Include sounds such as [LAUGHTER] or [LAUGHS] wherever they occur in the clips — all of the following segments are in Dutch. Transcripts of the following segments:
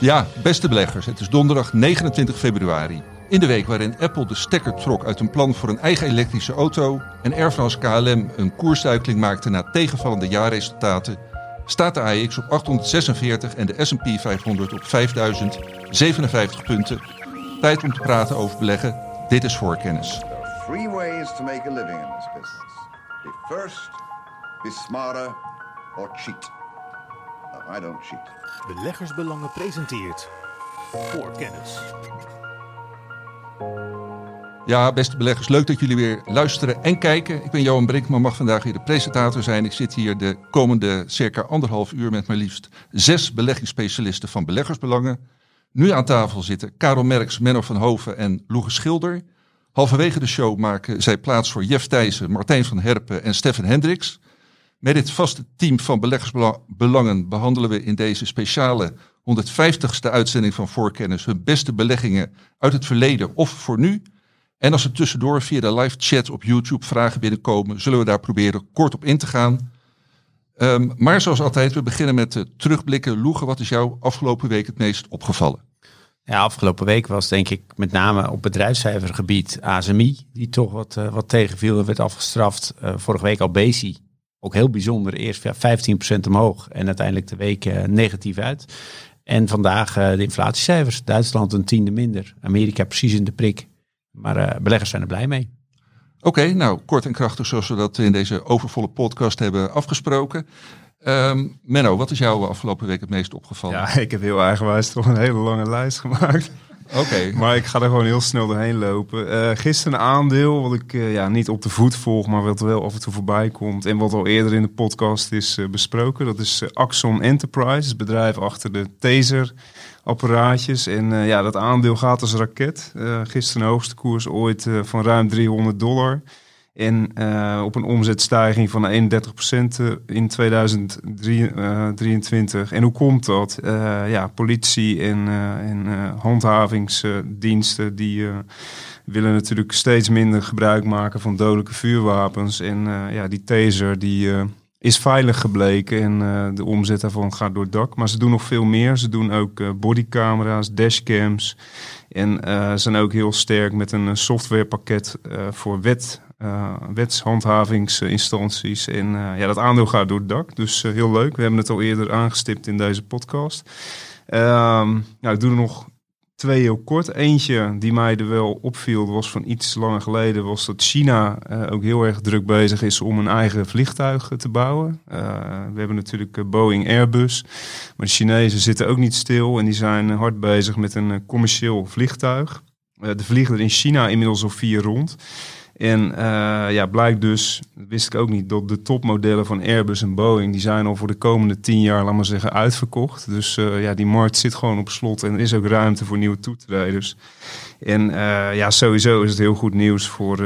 Ja, beste beleggers, het is donderdag 29 februari. In de week waarin Apple de stekker trok uit een plan voor een eigen elektrische auto en Air France KLM een koersduikeling maakte na tegenvallende jaarresultaten, staat de AX op 846 en de S&P 500 op 5057 punten. Tijd om te praten over beleggen. Dit is voorkennis. Three ways to make a living in this business. Be first, be smarter, or cheat. I don't cheat. Beleggersbelangen presenteert voor kennis. Ja, beste beleggers, leuk dat jullie weer luisteren en kijken. Ik ben Johan Brinkman, mag vandaag weer de presentator zijn. Ik zit hier de komende circa anderhalf uur met maar liefst zes beleggingsspecialisten van Beleggersbelangen. Nu aan tafel zitten Karel Merks, Menno van Hoven en Loege Schilder. Halverwege de show maken zij plaats voor Jeff Thijssen, Martijn van Herpen en Stefan Hendricks. Met dit vaste team van beleggersbelangen behandelen we in deze speciale 150ste uitzending van Voorkennis hun beste beleggingen uit het verleden of voor nu. En als er tussendoor via de live chat op YouTube vragen binnenkomen, zullen we daar proberen kort op in te gaan. Um, maar zoals altijd, we beginnen met uh, terugblikken. Loegen, wat is jou afgelopen week het meest opgevallen? Ja, afgelopen week was denk ik met name op bedrijfscijfergebied ASMI, die toch wat, uh, wat tegenviel en werd afgestraft. Uh, vorige week al Bezi, ook heel bijzonder. Eerst ja, 15% omhoog en uiteindelijk de week uh, negatief uit. En vandaag uh, de inflatiecijfers. Duitsland een tiende minder. Amerika precies in de prik. Maar uh, beleggers zijn er blij mee. Oké, okay, nou kort en krachtig zoals we dat in deze overvolle podcast hebben afgesproken. Um, Menno, wat is jou afgelopen week het meest opgevallen? Ja, [LAUGHS] ik heb heel eigenwijs toch een hele lange lijst gemaakt. Oké. Maar ik ga er gewoon heel snel doorheen lopen. Uh, gisteren een aandeel wat ik uh, ja, niet op de voet volg, maar wat wel af en toe voorbij komt. En wat al eerder in de podcast is uh, besproken. Dat is Axon Enterprise, het bedrijf achter de taser apparaatjes. En ja, dat aandeel gaat als raket. gisteren de hoogste koers ooit van ruim 300 dollar. En uh, op een omzetstijging van 31% in 2023. En hoe komt dat? Ja, politie en, en handhavingsdiensten die willen natuurlijk steeds minder gebruik maken van dodelijke vuurwapens. En ja, die taser die is veilig gebleken en de omzet daarvan gaat door het dak. Maar ze doen nog veel meer. Ze doen ook bodycamera's, dashcams. En zijn ook heel sterk met een softwarepakket voor wet wetshandhavingsinstanties. En uh, ja, dat aandeel gaat door het dak. Dus uh, heel leuk. We hebben het al eerder aangestipt in deze podcast. Um, nou, ik doe er nog twee heel kort. Eentje die mij er wel opviel, was van iets langer geleden, was dat China ook heel erg druk bezig is om een eigen vliegtuig te bouwen. we hebben natuurlijk Boeing Airbus, maar de Chinezen zitten ook niet stil en die zijn hard bezig met een commercieel vliegtuig. de vliegen er in China inmiddels al vier rond. En uh, ja, blijkt dus, wist ik ook niet, dat de topmodellen van Airbus en Boeing, die zijn al voor de komende tien jaar, laat maar zeggen, uitverkocht. Dus uh, ja, die markt zit gewoon op slot en er is ook ruimte voor nieuwe toetreders. En uh, ja, sowieso is het heel goed nieuws voor,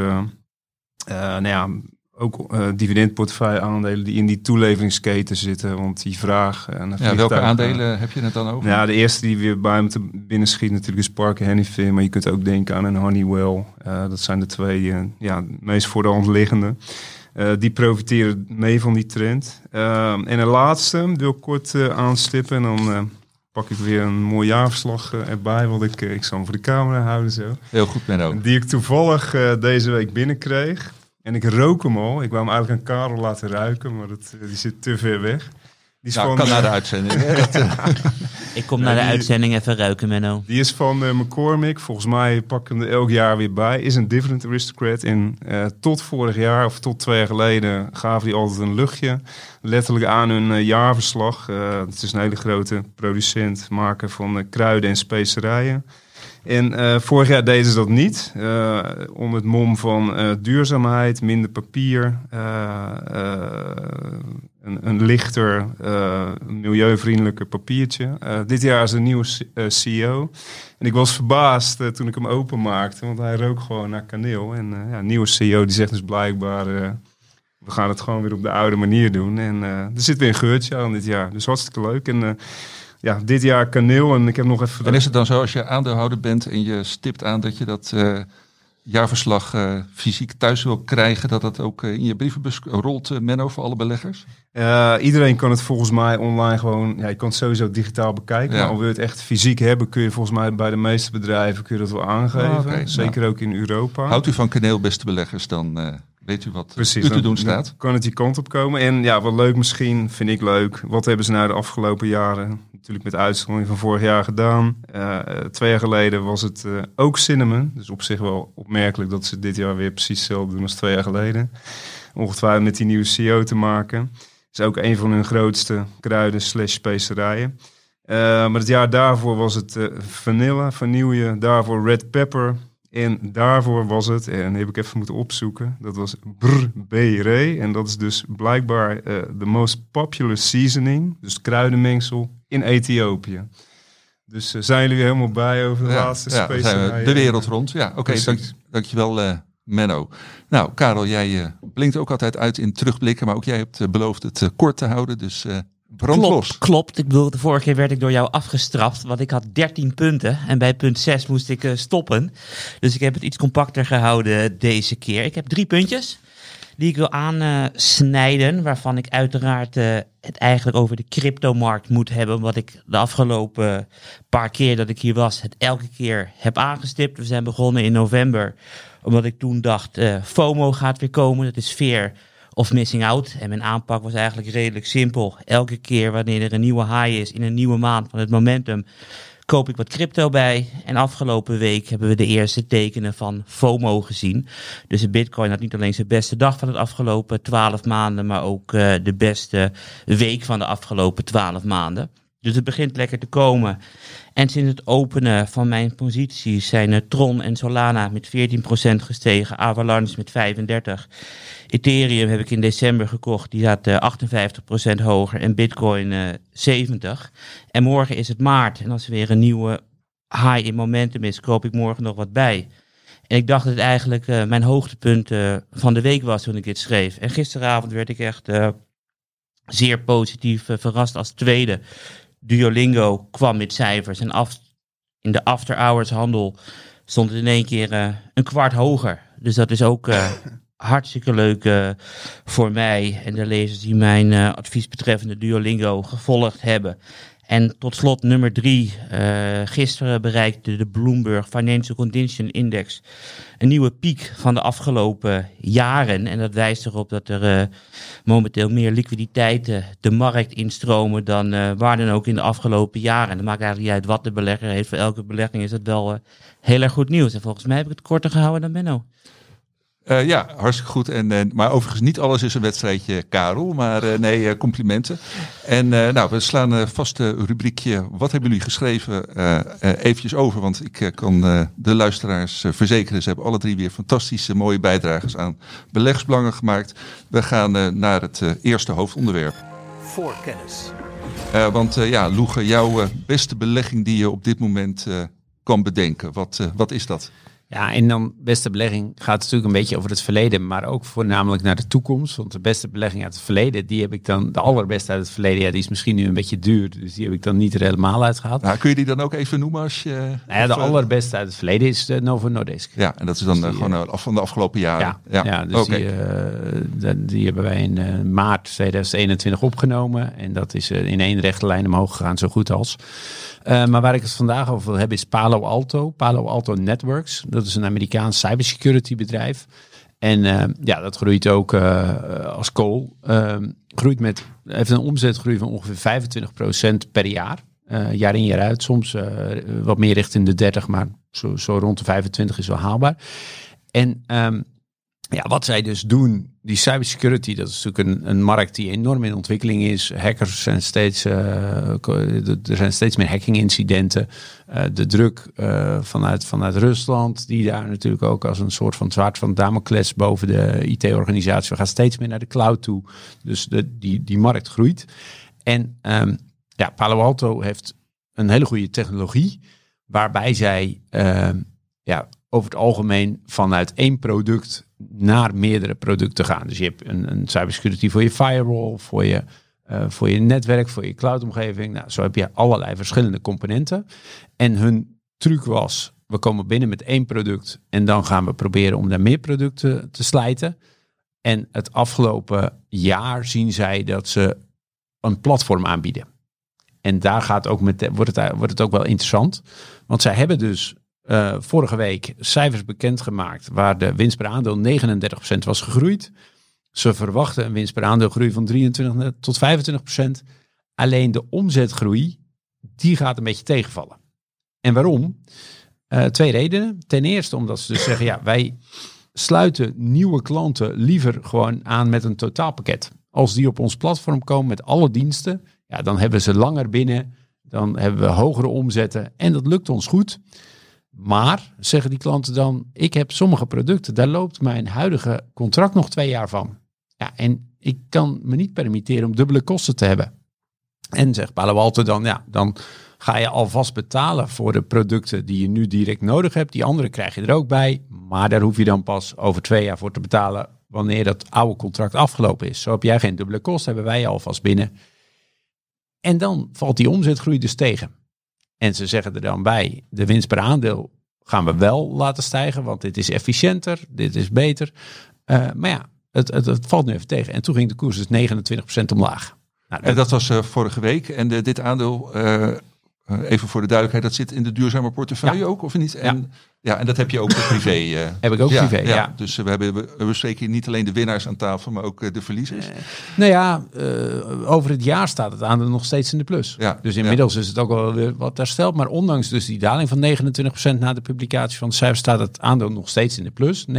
nou ja, ook uh, dividendportefeuille aandelen die in die toeleveringsketen zitten. Want die vraag... Uh, ja, welke aandelen heb je het dan over? Ja, de eerste die weer bij me te binnen schiet natuurlijk is Parker Hannifin. Maar je kunt ook denken aan een Honeywell. Uh, dat zijn de twee ja, meest voor de hand liggende. die profiteren mee van die trend. en de laatste wil ik kort aanstippen. En dan pak ik weer een mooi jaarverslag erbij. Want ik, ik zal hem voor de camera houden zo. Heel goed, Menno. Die ik toevallig deze week binnenkreeg. En ik rook hem al. Ik wou hem eigenlijk aan Karel laten ruiken, maar dat, die zit te ver weg. Die is nou, van, kan naar de uitzending. [LAUGHS] ik kom naar de uitzending even ruiken, Menno. Die is van uh, McCormick. Volgens mij pak ik hem er elk jaar weer bij. Is een dividend aristocrat. En uh, tot vorig jaar, of tot twee jaar geleden, gaven die altijd een luchtje. Letterlijk aan hun uh, jaarverslag. het is een hele grote producent, maker van kruiden en specerijen. En uh, vorig jaar deden ze dat niet. Uh, onder het mom van uh, duurzaamheid, minder papier, een, een, lichter, milieuvriendelijker papiertje. dit jaar is een nieuwe CEO. En ik was verbaasd toen ik hem openmaakte, want hij rook gewoon naar kaneel. En ja, een nieuwe CEO die zegt dus blijkbaar, we gaan het gewoon weer op de oude manier doen. En er zit weer een geurtje aan dit jaar. Dus hartstikke leuk. En ja, dit jaar kaneel en ik heb nog even... En is het dan zo als je aandeelhouder bent en je stipt aan dat je dat uh, jaarverslag eh, fysiek thuis wil krijgen, dat dat ook eh, in je brievenbus rolt, eh, Menno, voor alle beleggers? Iedereen kan het volgens mij online gewoon, ja, je kan het sowieso digitaal bekijken. Ja. Maar wil je het echt fysiek hebben, kun je volgens mij bij de meeste bedrijven kun je dat wel aangeven. Ah. Zeker ook in Europa. Houdt u van kaneel, beste beleggers, dan eh, weet u wat Precies, u te doen dan staat. Kan het die kant op komen. En ja, wat leuk misschien, vind ik leuk. Wat hebben ze nou de afgelopen jaren, natuurlijk met uitzondering van vorig jaar gedaan. Eh, eh, twee jaar geleden was het eh, ook cinnamon. Dus op zich wel opmerkelijk dat ze dit jaar weer precies hetzelfde doen als twee jaar geleden. Ongetwijfeld met die nieuwe CEO te maken. is ook een van hun grootste kruiden slash specerijen. Maar het jaar daarvoor was het vanille, vanille. Daarvoor red pepper. En daarvoor was het, en heb ik even moeten opzoeken, dat was brbere. En dat is dus blijkbaar eh, de most popular seasoning, dus kruidenmengsel, in Ethiopië. Dus eh, zijn jullie helemaal bij over de laatste ja, we specerijen? de wereld rond. Ja, oké, dank, dankjewel eh Menno. Nou, Karel, jij eh, blinkt ook altijd uit in terugblikken, maar ook jij hebt eh, beloofd het eh, kort te houden, dus klopt. Klopt. Ik bedoel, de vorige keer werd ik door jou afgestraft, want ik had 13 punten. En bij punt 6 moest ik eh, stoppen. Dus ik heb het iets compacter gehouden deze keer. Ik heb drie puntjes die ik wil aansnijden, waarvan ik uiteraard eh, het eigenlijk over de cryptomarkt moet hebben, wat ik de afgelopen paar keer dat ik hier was, het elke keer heb aangestipt. We zijn begonnen in november, omdat ik toen dacht, eh, FOMO gaat weer komen, dat is fear of missing out. En mijn aanpak was eigenlijk redelijk simpel. Elke keer wanneer er een nieuwe high is in een nieuwe maand van het momentum, koop ik wat crypto bij. En afgelopen week hebben we de eerste tekenen van FOMO gezien. Dus de bitcoin had niet alleen zijn beste dag van het afgelopen 12 maanden, maar ook eh, de beste week van de afgelopen 12 maanden. Dus het begint lekker te komen. En sinds het openen van mijn posities zijn Tron en Solana met 14% gestegen, Avalanche met 35%. Ethereum heb ik in december gekocht, die eh, 58% hoger en Bitcoin eh 70%. En morgen is het maart en als er weer een nieuwe high in momentum is, koop ik morgen nog wat bij. En ik dacht dat het eigenlijk eh, mijn hoogtepunt eh, van de week was toen ik dit schreef. En gisteravond werd ik echt eh, zeer positief eh, verrast als tweede. Duolingo kwam met cijfers en af, in de after-hours handel stond het in één keer eh, een kwart hoger. Dus dat is ook eh, [LAUGHS] hartstikke leuk eh, voor mij en de lezers die mijn eh, advies betreffende Duolingo gevolgd hebben. En tot slot nummer drie. eh, gisteren bereikte de Bloomberg Financial Condition Index een nieuwe piek van de afgelopen jaren. En dat wijst erop dat er momenteel meer liquiditeiten de markt instromen dan waar dan ook in de afgelopen jaren. En dat maakt eigenlijk niet uit wat de belegger heeft. Voor elke belegging is dat wel heel erg goed nieuws. En volgens mij heb ik het korter gehouden dan Benno. Eh, ja, hartstikke goed. En, eh, maar overigens, niet alles is een wedstrijdje, Karel. Maar eh, nee, complimenten. En nou, we slaan een vaste rubriekje. Wat hebben jullie geschreven? eventjes over. Want ik kan de luisteraars verzekeren. Ze hebben alle drie weer fantastische mooie bijdrages aan beleggsbelangen gemaakt. We gaan naar het eerste hoofdonderwerp. Voor kennis. Eh, want ja, Loege, jouw beste belegging die je op dit moment kan bedenken. Wat, wat is dat? Ja, en dan beste belegging gaat natuurlijk een beetje over het verleden, maar ook voornamelijk naar de toekomst. Want de beste belegging uit het verleden, die heb ik dan, de allerbeste uit het verleden, ja, die is misschien nu een beetje duur, dus die heb ik dan niet er helemaal uitgehaald. Nou, kun je die dan ook even noemen als je... Nou ja, de eh, allerbeste uit het verleden is de Novo Nordisk. Ja, en dat is dan Dus eh, die, gewoon eh, af van de afgelopen jaren. Ja, ja. dus die, die, hebben wij in maart 2021 opgenomen. En dat is in één rechte lijn omhoog gegaan, zo goed als. Eh, maar waar ik het vandaag over wil hebben is Palo Alto. Palo Alto Networks. Dat is een Amerikaans cybersecurity bedrijf. En eh, ja, dat groeit ook eh, als kool. Eh, groeit met, heeft een omzetgroei van ongeveer 25% per jaar. Jaar in jaar uit. Soms wat meer richting de 30, maar zo, zo rond de 25 is wel haalbaar. En ehm, ja, wat zij dus doen, die cybersecurity, dat is natuurlijk een, markt die enorm in ontwikkeling is. Hackers zijn steeds, eh, er zijn steeds meer hacking-incidenten. Eh, de druk eh, vanuit, vanuit Rusland, die daar natuurlijk ook als een soort van zwaard van Damocles boven de IT-organisatie. We gaan steeds meer naar de cloud toe. Dus de, die, die markt groeit. En ehm, ja, Palo Alto heeft een hele goede technologie, waarbij zij ehm, ja, over het algemeen vanuit één product naar meerdere producten gaan. Dus je hebt een, een cybersecurity voor je firewall, voor je, eh, voor je netwerk, voor je cloudomgeving. Nou, zo heb je allerlei verschillende componenten. En hun truc was, we komen binnen met één product en dan gaan we proberen om daar meer producten te slijten. En het afgelopen jaar zien zij dat ze een platform aanbieden. En daar gaat ook met, wordt, het, wordt het ook wel interessant. Want zij hebben dus eh, vorige week cijfers bekendgemaakt waar de winst per aandeel 39% was gegroeid. Ze verwachten een winst per aandeel groei van 23 tot 25%. Alleen de omzetgroei, die gaat een beetje tegenvallen. En waarom? Eh, twee redenen. Ten eerste omdat ze dus zeggen, ja, wij sluiten nieuwe klanten liever gewoon aan met een totaalpakket. Als die op ons platform komen met alle diensten, ja, dan hebben ze langer binnen, dan hebben we hogere omzetten en dat lukt ons goed. Maar, zeggen die klanten dan, ik heb sommige producten, daar loopt mijn huidige contract nog twee jaar van. Ja, en ik kan me niet permitteren om dubbele kosten te hebben. En zegt Palo dan, ja, dan ga je alvast betalen voor de producten die je nu direct nodig hebt. Die andere krijg je er ook bij, maar daar hoef je dan pas over twee jaar voor te betalen wanneer dat oude contract afgelopen is. Zo heb jij geen dubbele kosten, hebben wij alvast binnen. En dan valt die omzetgroei dus tegen. En ze zeggen er dan bij, de winst per aandeel gaan we wel laten stijgen, want dit is efficiënter, dit is beter. Uh, maar ja, het, het, het, valt nu even tegen. En toen ging de koers dus 29% omlaag. Nou, en dat was uh, vorige week. En de, dit aandeel even voor de duidelijkheid, dat zit in de duurzame portefeuille ja. ook, of niet? En, ja. ja, en dat heb je ook privé. Uh, heb ik ook ja, privé, ja. Dus we, hebben, we bespreken niet alleen de winnaars aan tafel, maar ook de verliezers. nou ja, over het jaar staat het aandeel nog steeds in de plus. Ja, dus inmiddels is het ook wel weer wat hersteld. Maar ondanks dus die daling van 29% na de publicatie van de cijfers, staat het aandeel nog steeds in de plus, 9%.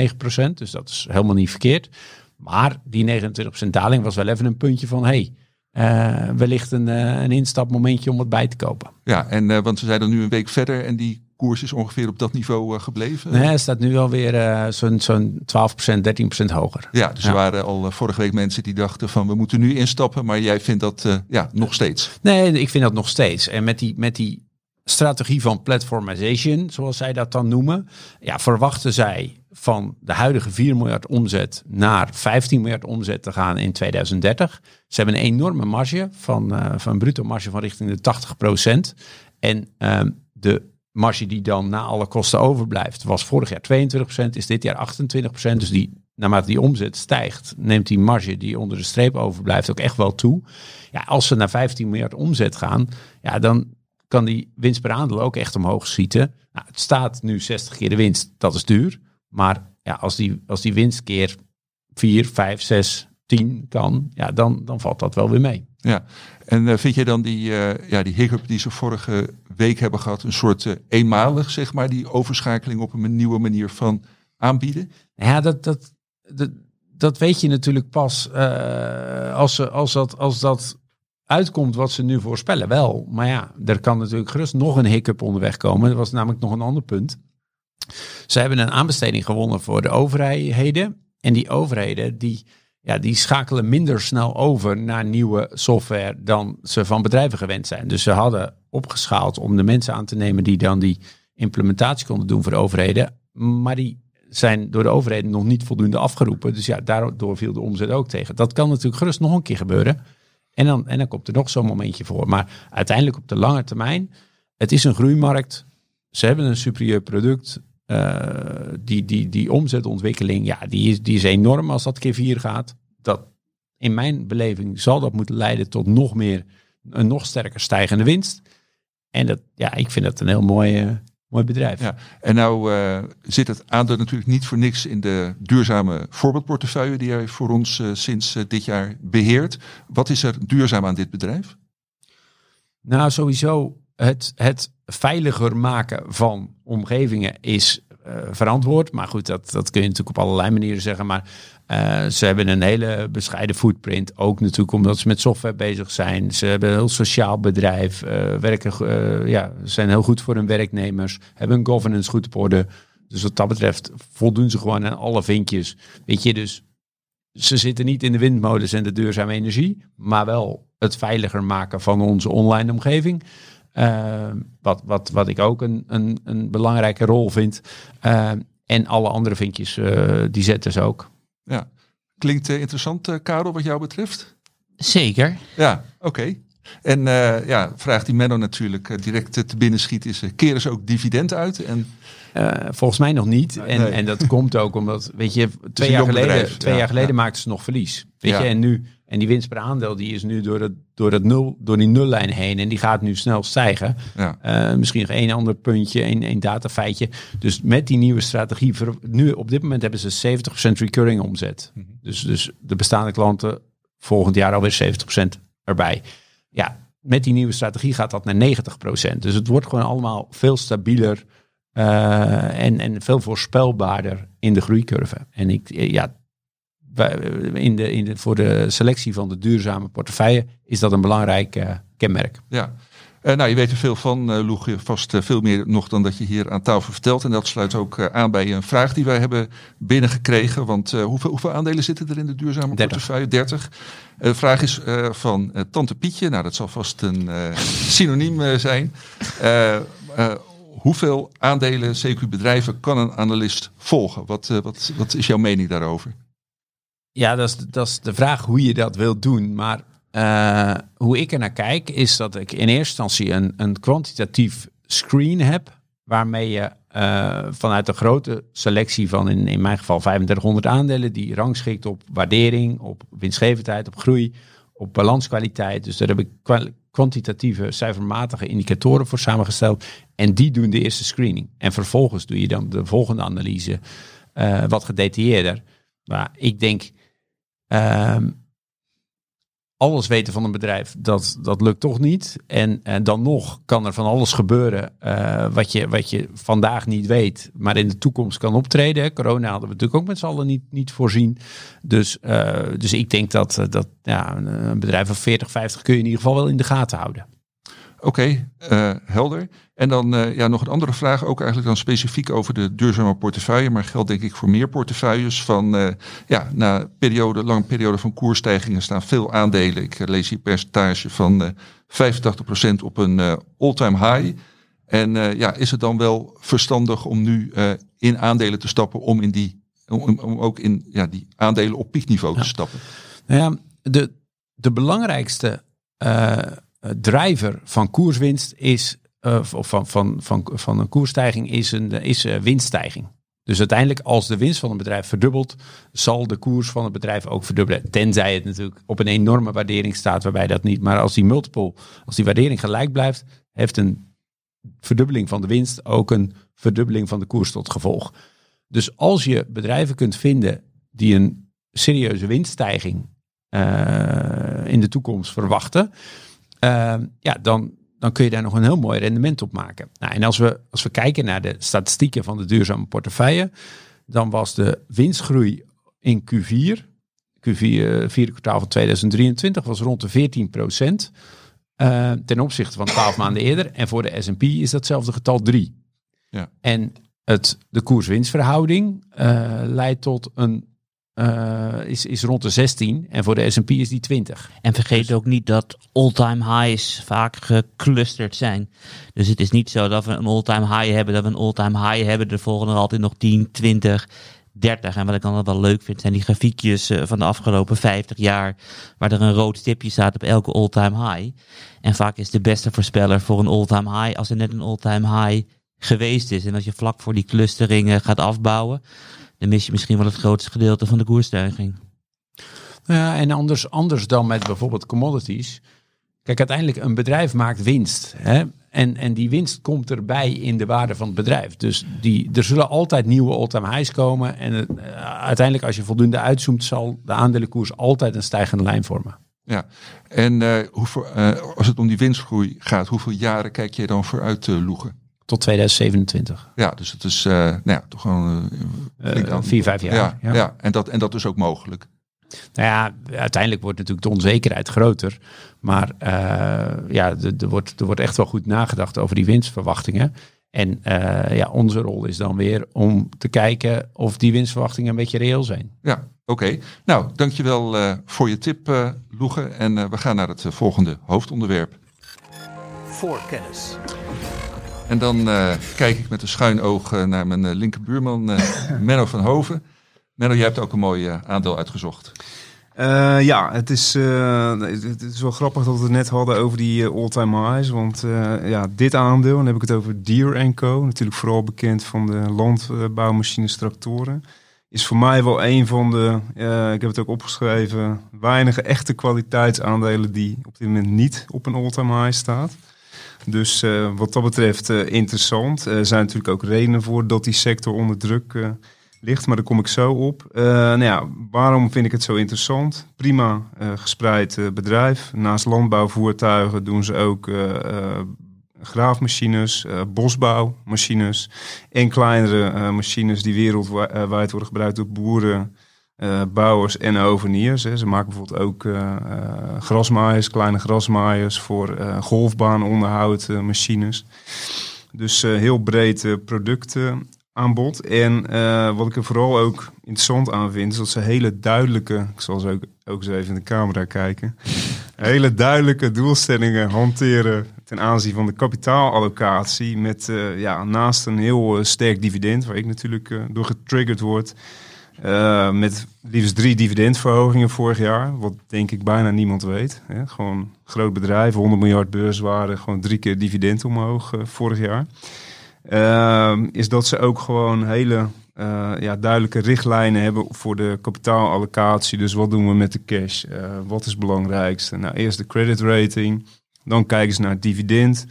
Dus dat is helemaal niet verkeerd. Maar die 29% daling was wel even een puntje van, hey, uh, wellicht een, uh, een instapmomentje om wat bij te kopen. Ja, en uh, want we zijn dan nu een week verder en die koers is ongeveer op dat niveau gebleven. Nee, hij staat nu alweer zo'n zo'n 12%, 13% hoger. Ja, dus ja. er waren al vorige week mensen die dachten van we moeten nu instappen, maar jij vindt dat ja, nog steeds. Nee, ik vind dat nog steeds. En met die, met die strategie van platformization, zoals zij dat dan noemen, ja, verwachten zij van de huidige 4 miljard omzet naar 15 miljard omzet te gaan in 2030. Ze hebben een enorme marge van, uh, van een bruto marge van richting de 80% En uh, de marge die dan na alle kosten overblijft was vorig jaar 22% is dit jaar 28% Dus die, naarmate die omzet stijgt, neemt die marge die onder de streep overblijft ook echt wel toe. Ja, als ze naar 15 miljard omzet gaan, ja, dan kan die winst per aandeel ook echt omhoog schieten. Nou, het staat nu 60 keer de winst, dat is duur. Maar ja, als die, als die winst keer 4, 5, 6, 10 kan, ja, dan, dan valt dat wel weer mee. Ja, en uh, vind je dan die, uh, ja, die hiccup die ze vorige week hebben gehad, een soort uh, eenmalig, zeg maar, die overschakeling op een nieuwe manier van aanbieden? Ja, dat, dat, dat, dat weet je natuurlijk pas als, ze, als, dat, als dat uitkomt wat ze nu voorspellen. Wel, maar ja, er kan natuurlijk gerust nog een hiccup onderweg komen. Dat was namelijk nog een ander punt. Ze hebben een aanbesteding gewonnen voor de overheden. En die overheden die, ja, die schakelen minder snel over naar nieuwe software dan ze van bedrijven gewend zijn. Dus ze hadden opgeschaald om de mensen aan te nemen die dan die implementatie konden doen voor de overheden. Maar die zijn door de overheden nog niet voldoende afgeroepen. Dus ja, daardoor viel de omzet ook tegen. Dat kan natuurlijk gerust nog een keer gebeuren. En dan, en dan komt er nog zo'n momentje voor. Maar uiteindelijk op de lange termijn, het is een groeimarkt. Ze hebben een superieur product. Uh, die, die, die omzetontwikkeling, ja, die is, die is enorm als dat keer vier gaat. Dat, in mijn beleving zal dat moeten leiden tot nog meer, een nog sterker stijgende winst. En dat, ja, ik vind dat een heel mooi, uh, mooi bedrijf. Ja, en nou uh, zit het aandeel natuurlijk niet voor niks in de duurzame voorbeeldportefeuille die jij voor ons sinds dit jaar beheert. Wat is er duurzaam aan dit bedrijf? Nou, sowieso het, het veiliger maken van omgevingen is uh, verantwoord. Maar goed, dat, dat kun je natuurlijk op allerlei manieren zeggen. Maar uh, ze hebben een hele bescheiden footprint. Ook natuurlijk omdat ze met software bezig zijn. Ze hebben een heel sociaal bedrijf. Uh, werken, ja, zijn heel goed voor hun werknemers. Hebben een governance goed op orde. Dus wat dat betreft voldoen ze gewoon aan alle vinkjes. Weet je, dus ze zitten niet in de windmolens en de duurzame energie. Maar wel het veiliger maken van onze online omgeving. Uh, wat, wat, wat ik ook een, een, een belangrijke rol vind. Uh, en alle andere vinkjes, uh, die zetten ze ook. Ja, klinkt interessant, Karel, wat jou betreft? Zeker. Ja, oké. Okay. En eh, ja, vraag die Menno natuurlijk eh, direct eh, te binnen schiet is, eh, keren ze ook dividend uit? En Eh, volgens mij nog niet. En, Nee. en dat komt ook omdat, weet je, twee jaar geleden, bedrijf, twee ja, jaar geleden ja. maakten ze nog verlies. Weet Ja. je, en nu, en die winst per aandeel, die is nu door, het, door, dat nul, door die nullijn heen. En die gaat nu snel stijgen. ja, Eh, misschien nog één ander puntje, één, één datafeitje. Dus met die nieuwe strategie, nu op dit moment hebben ze 70% recurring omzet. Mhm. Dus, dus de bestaande klanten volgend jaar alweer 70% erbij. Ja, met die nieuwe strategie gaat dat naar 90%. Dus het wordt gewoon allemaal veel stabieler eh, en, en veel voorspelbaarder in de groeicurve. En ik, ja, in de, in de, voor de selectie van de duurzame portefeuille is dat een belangrijk eh, kenmerk. ja. Eh, nou, je weet er veel van, eh Loeg, vast veel meer nog dan dat je hier aan tafel vertelt. En dat sluit ook aan bij een vraag die wij hebben binnengekregen. Want hoeveel, hoeveel aandelen zitten er in de duurzame 30. portefeuille? 30. Eh, de vraag is van Tante Pietje. Nou, dat zal vast een [LAUGHS] synoniem zijn. Hoeveel aandelen, CQ bedrijven, kan een analist volgen? Wat, wat, wat is jouw mening daarover? Ja, dat is, dat is de vraag hoe je dat wilt doen. Maar eh, hoe ik er naar kijk, is dat ik in eerste instantie een, een kwantitatief screen heb. Waarmee je eh, vanuit een grote selectie van in, in mijn geval 3500 aandelen, die rangschikt op waardering, op winstgevendheid, op groei, op balanskwaliteit. Dus daar heb ik kwa- kwantitatieve, cijfermatige indicatoren voor samengesteld. En die doen de eerste screening. En vervolgens doe je dan de volgende analyse, eh, wat gedetailleerder. Maar ik denk, ehm, alles weten van een bedrijf, dat, dat lukt toch niet. En, en dan nog kan er van alles gebeuren eh, wat, je, wat je vandaag niet weet, maar in de toekomst kan optreden. Corona hadden we natuurlijk ook met z'n allen niet, niet voorzien. Dus, eh, dus ik denk dat, eh, dat ja, een bedrijf van 40, 50 kun je in ieder geval wel in de gaten houden. Oké, eh, helder. En dan eh, ja, nog een andere vraag, ook eigenlijk dan specifiek over de duurzame portefeuille, maar geldt denk ik voor meer portefeuilles. Van eh, ja, na periode, lange periode van koersstijgingen staan veel aandelen. Ik lees hier percentage van eh 85% op een all-time high. En ja, is het dan wel verstandig om nu in aandelen te stappen om in die om, om ook in ja, die aandelen op piekniveau te stappen? Nou ja, de, de belangrijkste driver van koerswinst is, eh, of van, van, van, van een koersstijging is, een, is eh, winststijging. Dus uiteindelijk, als de winst van een bedrijf verdubbelt, zal de koers van het bedrijf ook verdubbelen. Tenzij het natuurlijk op een enorme waardering staat, waarbij dat niet. Maar als die multiple, als die waardering gelijk blijft, heeft een verdubbeling van de winst ook een verdubbeling van de koers tot gevolg. Dus als je bedrijven kunt vinden die een serieuze winststijging eh, in de toekomst verwachten, eh, ja, dan, dan kun je daar nog een heel mooi rendement op maken. Nou, en als we, als we kijken naar de statistieken van de duurzame portefeuille, dan was de winstgroei in Q4, Q4, eh, vierde kwartaal van 2023, was rond de 14 procent. eh, ten opzichte van 12 maanden eerder. En voor de S&P is datzelfde getal 3. Ja. En het, de koers-winstverhouding eh, leidt tot een eh, is, is rond de 16 en voor de S&P is die 20. En vergeet ook niet dat all-time highs vaak geclusterd zijn. Dus het is niet zo dat we een all-time high hebben, dat we een all-time high hebben. De volgende altijd nog 10, 20, 30. En wat ik dan altijd wel leuk vind, zijn die grafiekjes eh, van de afgelopen 50 jaar. Waar er een rood stipje staat op elke all-time high. En vaak is de beste voorspeller voor een all-time high als er net een all-time high geweest is. En als je vlak voor die clusteringen gaat afbouwen, dan mis je misschien wel het grootste gedeelte van de koersstijging. Ja, en anders, anders dan met bijvoorbeeld commodities. Kijk, uiteindelijk een bedrijf maakt winst. Hè? En, en die winst komt erbij in de waarde van het bedrijf. Dus die, er zullen altijd nieuwe all-time highs komen. En eh, uiteindelijk, als je voldoende uitzoomt, zal de aandelenkoers altijd een stijgende lijn vormen. Ja, en eh, hoeveel, eh, als het om die winstgroei gaat, hoeveel jaren kijk je dan vooruit te loegen? Tot 2027. Ja, dus het is eh, nou ja, toch gewoon eh, Eh, aan- vier, vijf jaar. Ja, ja. ja. en, dat, en dat is ook mogelijk. Nou ja, uiteindelijk wordt natuurlijk de onzekerheid groter. Maar eh, ja, er, wordt, er wordt echt wel goed nagedacht over die winstverwachtingen. En eh, ja, onze rol is dan weer om te kijken of die winstverwachtingen een beetje reëel zijn. Ja, oké. Nou, dankjewel eh voor je tip, eh Loege. En eh, we gaan naar het volgende hoofdonderwerp. Voorkennis. En dan eh, kijk ik met een schuin oog eh, naar mijn eh, linkerbuurman, [CLEARS THROAT] Menno van Hoven. Menno, jij hebt ook een mooi aandeel uitgezocht. Ja, het is, het is wel grappig dat we het net hadden over die all-time highs. Want ja, dit aandeel, en dan heb ik het over Deere Co. Natuurlijk vooral bekend van de landbouwmachines, tractoren. Is voor mij wel een van de, ik heb het ook opgeschreven, weinige echte kwaliteitsaandelen die op dit moment niet op een all-time high staat. Dus eh, wat dat betreft eh, interessant. Er zijn natuurlijk ook redenen voor dat die sector onder druk eh, ligt, maar daar kom ik zo op. Nou ja, waarom vind ik het zo interessant? Prima gespreid bedrijf. Naast landbouwvoertuigen doen ze ook graafmachines, bosbouwmachines en kleinere machines die wereldwijd worden gebruikt door boeren, eh, bouwers en oveniers. Hè. Ze maken bijvoorbeeld ook eh, grasmaaiers, kleine grasmaaiers voor golfbaanonderhoud machines. Dus heel breed productaanbod. En wat ik er vooral ook interessant aan vind, is dat ze hele duidelijke, ik zal ze ook, eens even in de camera kijken, hele duidelijke doelstellingen hanteren ten aanzien van de kapitaalallocatie. Met ja, naast een heel sterk dividend, waar ik natuurlijk door getriggerd word. Eh, met liefst drie dividendverhogingen vorig jaar. Wat denk ik bijna niemand weet. Hè. Gewoon groot bedrijf, 100 miljard beurswaarde. Gewoon drie keer dividend omhoog eh, vorig jaar. Ehm, is dat ze ook gewoon hele eh, ja, duidelijke richtlijnen hebben voor de kapitaalallocatie. Dus wat doen we met de cash? Wat is het belangrijkste? Nou, eerst de credit rating. Dan kijken ze naar dividend.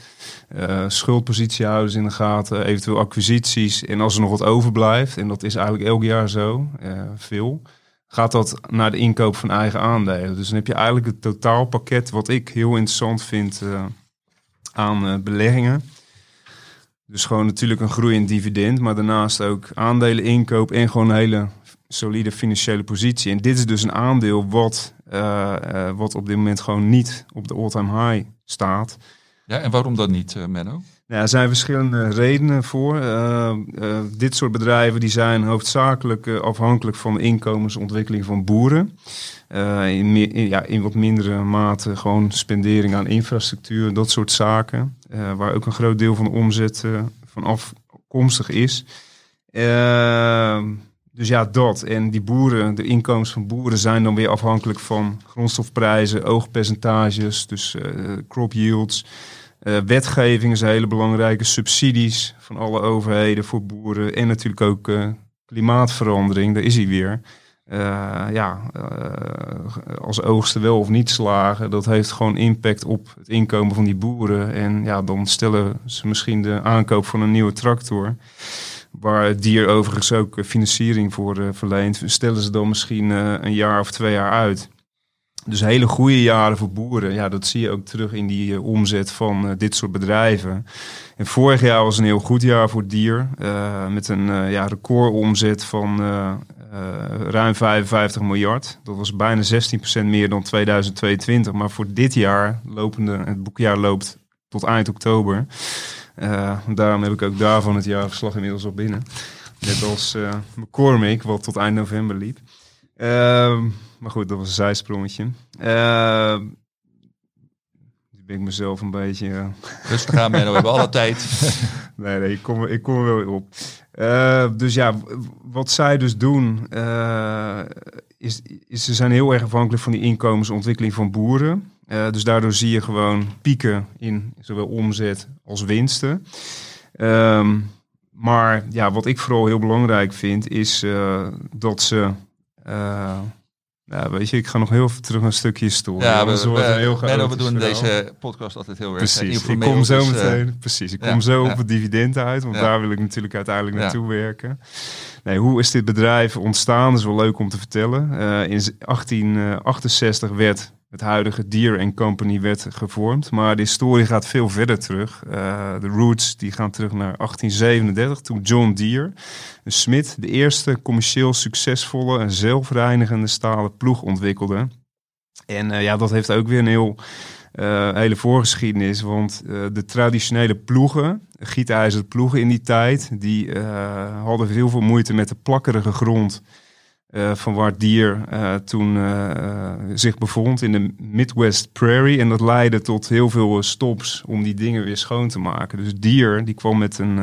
schuldpositie houden ze in de gaten. Eventueel acquisities. En als er nog wat overblijft, en dat is eigenlijk elk jaar zo, eh, veel, gaat dat naar de inkoop van eigen aandelen. Dus dan heb je eigenlijk het totaalpakket wat ik heel interessant vind eh, aan beleggingen. Dus gewoon natuurlijk een groeiend dividend, maar daarnaast ook aandelen inkoop en gewoon een hele solide financiële positie. En dit is dus een aandeel wat, eh, eh, wat op dit moment gewoon niet op de all-time high staat. Ja, en waarom dan niet, eh, Menno? Nou, er zijn verschillende redenen voor. Dit soort bedrijven die zijn hoofdzakelijk afhankelijk van de inkomensontwikkeling van boeren. In, meer- in- ja, in wat mindere mate gewoon spendering aan infrastructuur, dat soort zaken. waar ook een groot deel van de omzet van afkomstig is. Dus ja, dat. En die boeren, de inkomens van boeren zijn dan weer afhankelijk van grondstofprijzen, oogpercentages, dus eh, crop yields. Eh, wetgeving is een hele belangrijke. Subsidies van alle overheden voor boeren. En natuurlijk ook eh, klimaatverandering, daar is hij weer. Ja, als oogsten wel of niet slagen, dat heeft gewoon impact op het inkomen van die boeren. En ja, dan stellen ze misschien de aankoop van een nieuwe tractor, waar het dier overigens ook eh, financiering voor eh, verleent, stellen ze dan misschien eh, een jaar of twee jaar uit. Dus hele goede jaren voor boeren. Ja, dat zie je ook terug in die omzet van dit soort bedrijven. En vorig jaar was een heel goed jaar voor dier. eh, met een ja, recordomzet van ruim 55 miljard. Dat was bijna 16% meer dan 2022. Maar voor dit jaar, lopende, het boekjaar loopt tot eind oktober. Eh, daarom heb ik ook daarvan het jaarverslag inmiddels al binnen. Net als eh McCormick, wat tot eind november liep. Ehm, maar goed, dat was een zijsprongetje. Ehm, nu ben ik mezelf een beetje... eh, [LAUGHS] Rustig aan, Menno, we hebben alle tijd. [LAUGHS] nee, nee, ik kom, er- ik kom er wel weer op. Eh, dus ja, wat zij dus doen, is, is ze zijn heel erg afhankelijk van die inkomensontwikkeling van boeren. Eh, dus daardoor zie je gewoon pieken in zowel omzet als winsten. Ehm, maar ja, wat ik vooral heel belangrijk vind, is eh, dat ze. eh, ja, weet je, ik ga nog heel even terug naar een stukje historie. Ja, we, een heel we, we doen deze podcast altijd heel erg Precies, ik kom zo dus, eh, meteen. precies, ik ja, kom zo ja. op het dividend uit, want daar wil ik natuurlijk uiteindelijk naartoe werken. Nee, hoe is dit bedrijf ontstaan? Dat is wel leuk om te vertellen. In 1868 werd het huidige Deere Company werd gevormd, maar de historie gaat veel verder terug. Eh, de roots die gaan terug naar 1837, toen John Deere, een smid, de eerste commercieel succesvolle en zelfreinigende stalen ploeg ontwikkelde. En eh, ja, dat heeft ook weer een heel eh, hele voorgeschiedenis. Want de traditionele ploegen, gietijzeren ploegen in die tijd, die hadden heel veel moeite met de plakkerige grond eh, van waar dier eh, toen eh, zich bevond in de Midwest Prairie. En dat leidde tot heel veel stops om die dingen weer schoon te maken. Dus dier die kwam met een,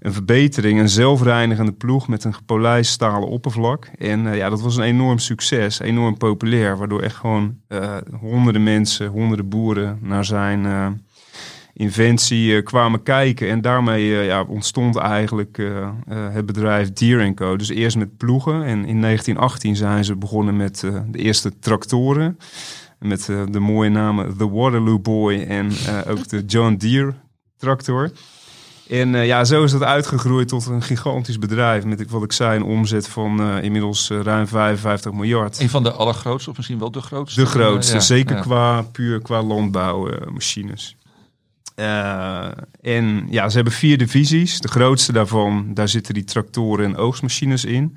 een verbetering, een zelfreinigende ploeg met een gepolijst stalen oppervlak. En ja, dat was een enorm succes, enorm populair. Waardoor echt gewoon honderden mensen, honderden boeren naar zijn... inventie eh, kwamen kijken. En daarmee eh, ja, ontstond eigenlijk eh, het bedrijf Deere Co. Dus eerst met ploegen. En in 1918 zijn ze begonnen met de eerste tractoren. Met de mooie namen The Waterloo Boy en ook de John Deere tractor. En ja, zo is dat uitgegroeid tot een gigantisch bedrijf. Met wat ik zei, een omzet van inmiddels ruim 55 miljard. Een van de allergrootste, of misschien wel de grootste. De grootste, Ja, zeker ja. qua puur qua landbouwmachines. Eh, en ja, ze hebben vier divisies. De grootste daarvan, daar zitten die tractoren en oogstmachines in.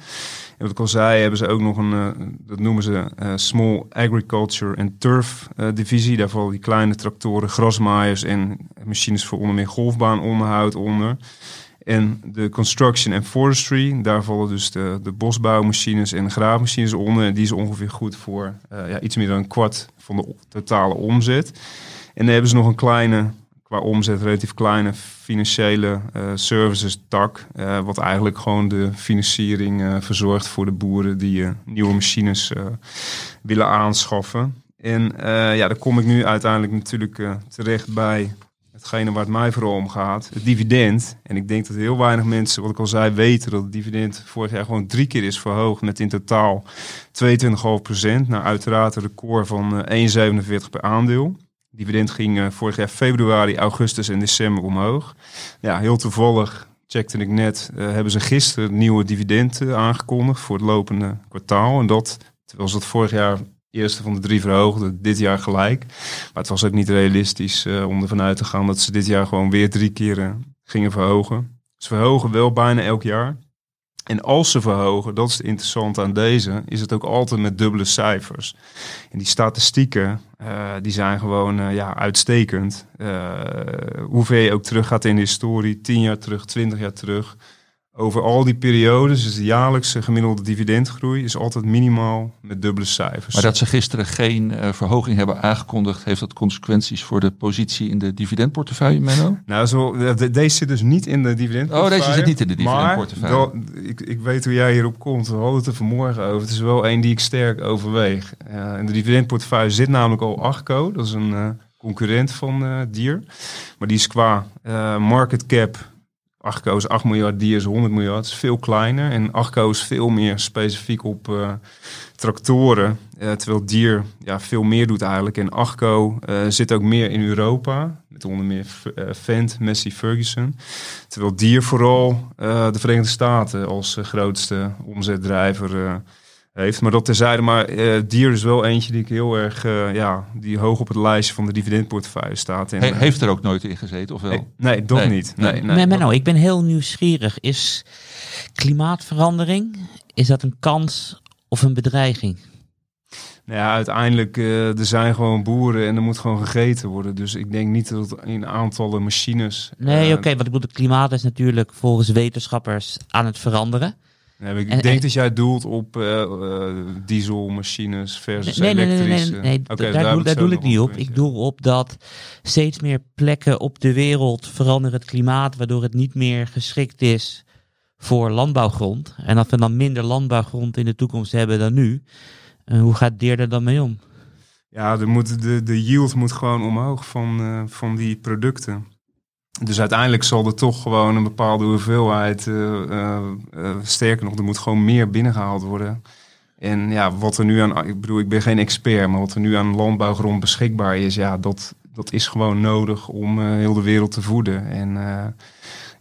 En wat ik al zei, hebben ze ook nog een, eh, dat noemen ze eh, Small Agriculture and Turf divisie. Daar vallen die kleine tractoren, grasmaaiers en machines voor onder meer golfbaanonderhoud onder. En de construction and forestry, daar vallen dus de, de bosbouwmachines en de graafmachines onder. En die is ongeveer goed voor ja, iets meer dan een kwart van de totale omzet. En dan hebben ze nog een kleine, qua omzet relatief kleine financiële eh, services tak. eh, wat eigenlijk gewoon de financiering eh, verzorgt voor de boeren die nieuwe machines willen aanschaffen. En ja, daar kom ik nu uiteindelijk natuurlijk terecht bij hetgene waar het mij vooral om gaat, het dividend. En ik denk dat heel weinig mensen, wat ik al zei, weten dat het dividend vorig jaar gewoon drie keer is verhoogd met in totaal 22,5 procent. Nou, uiteraard een record van eh, 1,47 per aandeel. Dividend ging eh, vorig jaar februari, augustus en december omhoog. Ja, heel toevallig checkte ik net, eh, hebben ze gisteren nieuwe dividend eh, aangekondigd voor het lopende kwartaal. En dat, terwijl ze dat vorig jaar eerste van de drie verhoogde, dit jaar gelijk. Maar het was ook niet realistisch om ervan uit te gaan dat ze dit jaar gewoon weer drie keer eh, gingen verhogen. Ze verhogen wel bijna elk jaar. En als ze verhogen, dat is het interessante aan deze, is het ook altijd met dubbele cijfers. En die statistieken, eh, die zijn gewoon eh, ja, uitstekend. Eh hoe ver je ook terug gaat in de historie, 10 jaar terug, 20 jaar terug. Over al die periodes, dus de jaarlijkse gemiddelde dividendgroei, is altijd minimaal met dubbele cijfers. Maar dat ze gisteren geen eh, verhoging hebben aangekondigd, heeft dat consequenties voor de positie in de dividendportefeuille, Menno? Nou, zo, de- deze zit dus niet in de dividendportefeuille. Oh, deze zit niet in de dividendportefeuille. Maar ik, ik weet hoe jij hierop komt. We hadden het er vanmorgen over. Het is wel een die ik sterk overweeg. Uh, in de dividendportefeuille zit namelijk al Achco. Dat is een eh, concurrent van Dier. Maar die is qua market cap... Achco is 8 miljard, Dier is 100 miljard. Is veel kleiner. En Achco is veel meer specifiek op eh, tractoren. Eh, terwijl Dier ja, veel meer doet eigenlijk. En Achco eh, zit ook meer in Europa. Met onder meer Fendt, Messi, Ferguson. Terwijl Dier vooral de Verenigde Staten als grootste omzetdrijver heeft. Maar dat terzijde. Maar eh, Dier is wel eentje die ik heel erg, eh, ja, die hoog op het lijstje van de dividendportefeuille staat. En, He- eh, heeft er ook nooit in gezeten, of wel? nee, nee, dat Nee. niet. Nee, Nee. nee, Nee, dat- Menno, ik ben heel nieuwsgierig. Is klimaatverandering, is dat een kans of een bedreiging? Nou ja, uiteindelijk, eh, er zijn gewoon boeren en er moet gewoon gegeten worden. Dus ik denk niet dat het in aantallen machines... Nee, oké, want ik bedoel, het klimaat is natuurlijk volgens wetenschappers aan het veranderen. Nee, ik En- denk en- dat jij doelt op eh, eh, dieselmachines versus Nee, nee, nee, nee, elektrische. nee, nee, Oké, daar, daar ik niet op. puntje. Ik doe op dat steeds meer plekken op de wereld veranderen het klimaat, waardoor het niet meer geschikt is voor landbouwgrond. En dat we dan minder landbouwgrond in de toekomst hebben dan nu. En hoe gaat Deer er dan mee om? Ja, er moet, de, de yield moet gewoon omhoog van, eh, van die producten. Dus uiteindelijk zal er toch gewoon een bepaalde hoeveelheid, eh, eh, eh, sterker nog, er moet gewoon meer binnengehaald worden. En ja, wat er nu aan, ik bedoel, ik ben geen expert, maar wat er nu aan landbouwgrond beschikbaar is, ja, dat, dat is gewoon nodig om heel de wereld te voeden. En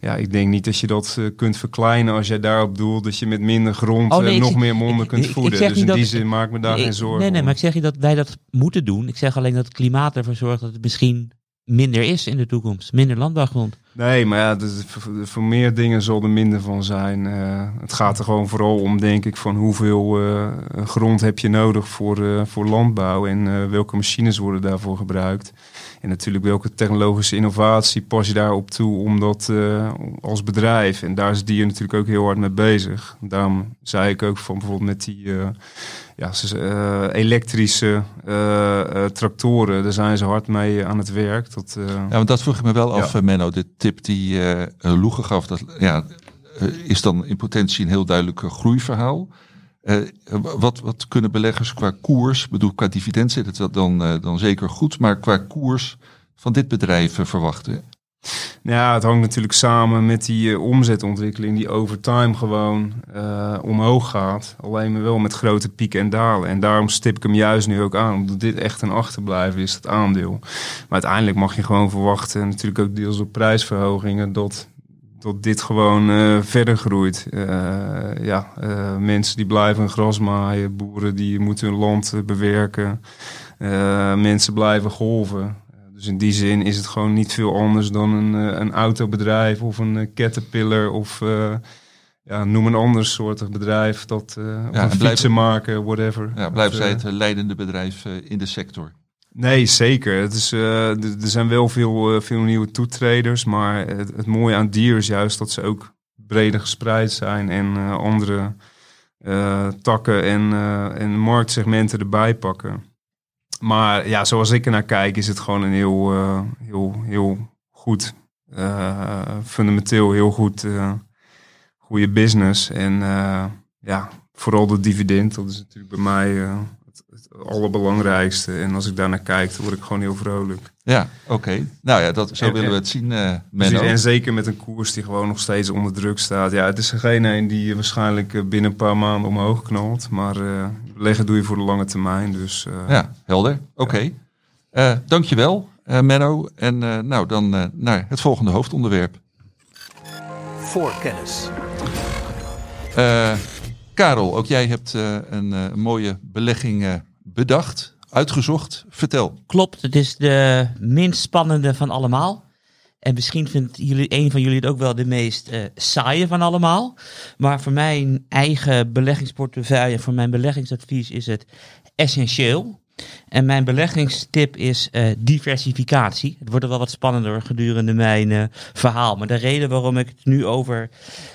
ja, ik denk niet dat je dat kunt verkleinen als jij daarop doelt dat je met minder grond Oh, nee, ik nog zeg- meer monden ik- kunt ik- ik voeden. zeg dus in die dat- zin maak ik me daar Ik- geen zorgen Nee, nee, om. maar ik zeg niet dat wij dat moeten doen. Ik zeg alleen dat het klimaat ervoor zorgt dat het misschien minder is in de toekomst. Minder landbouwgrond. Nee, maar ja, dus voor, meer dingen zal er minder van zijn. Eh, het gaat er gewoon vooral om, denk ik, van hoeveel eh, grond heb je nodig voor, eh, voor landbouw en welke machines worden daarvoor gebruikt. En natuurlijk welke technologische innovatie pas je daarop toe om dat als bedrijf. En daar is Dier natuurlijk ook heel hard mee bezig. Daarom zei ik ook van bijvoorbeeld met die ja, eh, elektrische eh, eh, tractoren, daar zijn ze hard mee aan het werk. Eh, Ja, want dat vroeg ik me wel af, Ja. Menno. De tip die eh eh, Loege gaf, dat ja, is dan in potentie een heel duidelijk groeiverhaal. Wat, wat kunnen beleggers qua koers, ik bedoel qua dividend zit het dan, dan zeker goed, maar qua koers van dit bedrijf verwachten? Ja, het hangt natuurlijk samen met die eh, omzetontwikkeling die over time gewoon eh, omhoog gaat. Alleen maar wel met grote pieken en dalen. En daarom stip ik hem juist nu ook aan, omdat dit echt een achterblijven is, het aandeel. Maar uiteindelijk mag je gewoon verwachten, natuurlijk ook deels door prijsverhogingen, dat, dat dit gewoon eh, verder groeit. Ja, mensen die blijven gras maaien, boeren die moeten hun land bewerken. Mensen blijven golven. Dus in die zin is het gewoon niet veel anders dan een, eh, een autobedrijf of een eh, Caterpillar of eh, ja, noem een ander soortig bedrijf dat uh, en een whatever. Ja, blijven zij het leidende bedrijf in de sector? Nee, zeker. Het is, er zijn wel veel, veel nieuwe toetreders, maar het, het mooie aan dier is juist dat ze ook breder gespreid zijn en andere takken en, en marktsegmenten erbij pakken. Maar ja, zoals ik er naar kijk, is het gewoon een heel, eh, heel, heel goed, eh, fundamenteel heel goed, eh, goede business. En ja, vooral de dividend, dat is natuurlijk bij mij het, het allerbelangrijkste. En als ik daar naar kijk, dan word ik gewoon heel vrolijk. Ja, oké. Nou ja, dat, zo En- willen we het zien, Precies, Menno. en zeker met een koers die gewoon nog steeds onder druk staat. Ja, het is er geen een die waarschijnlijk binnen een paar maanden omhoog knalt. Maar beleggen doe je voor de lange termijn. Dus eh, Ja, helder. Oké. Eh, dankjewel, eh Menno. En eh, nou, dan eh, naar het volgende hoofdonderwerp. Voorkennis. Eh, Karel, ook jij hebt eh, een eh, mooie belegging bedacht, uitgezocht. Vertel. Klopt, het is de minst spannende van allemaal. En misschien vindt jullie, een van jullie het ook wel de meest eh, saaie van allemaal. Maar voor mijn eigen beleggingsportefeuille, voor mijn beleggingsadvies is het essentieel. En mijn beleggingstip is eh, diversificatie. Het wordt er wel wat spannender gedurende mijn eh, verhaal. Maar de reden waarom ik het nu over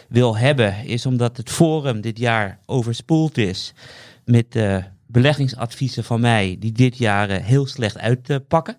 wil hebben, is omdat het Forum dit jaar overspoeld is met beleggingsadviezen van mij, die dit jaar heel slecht uitpakken.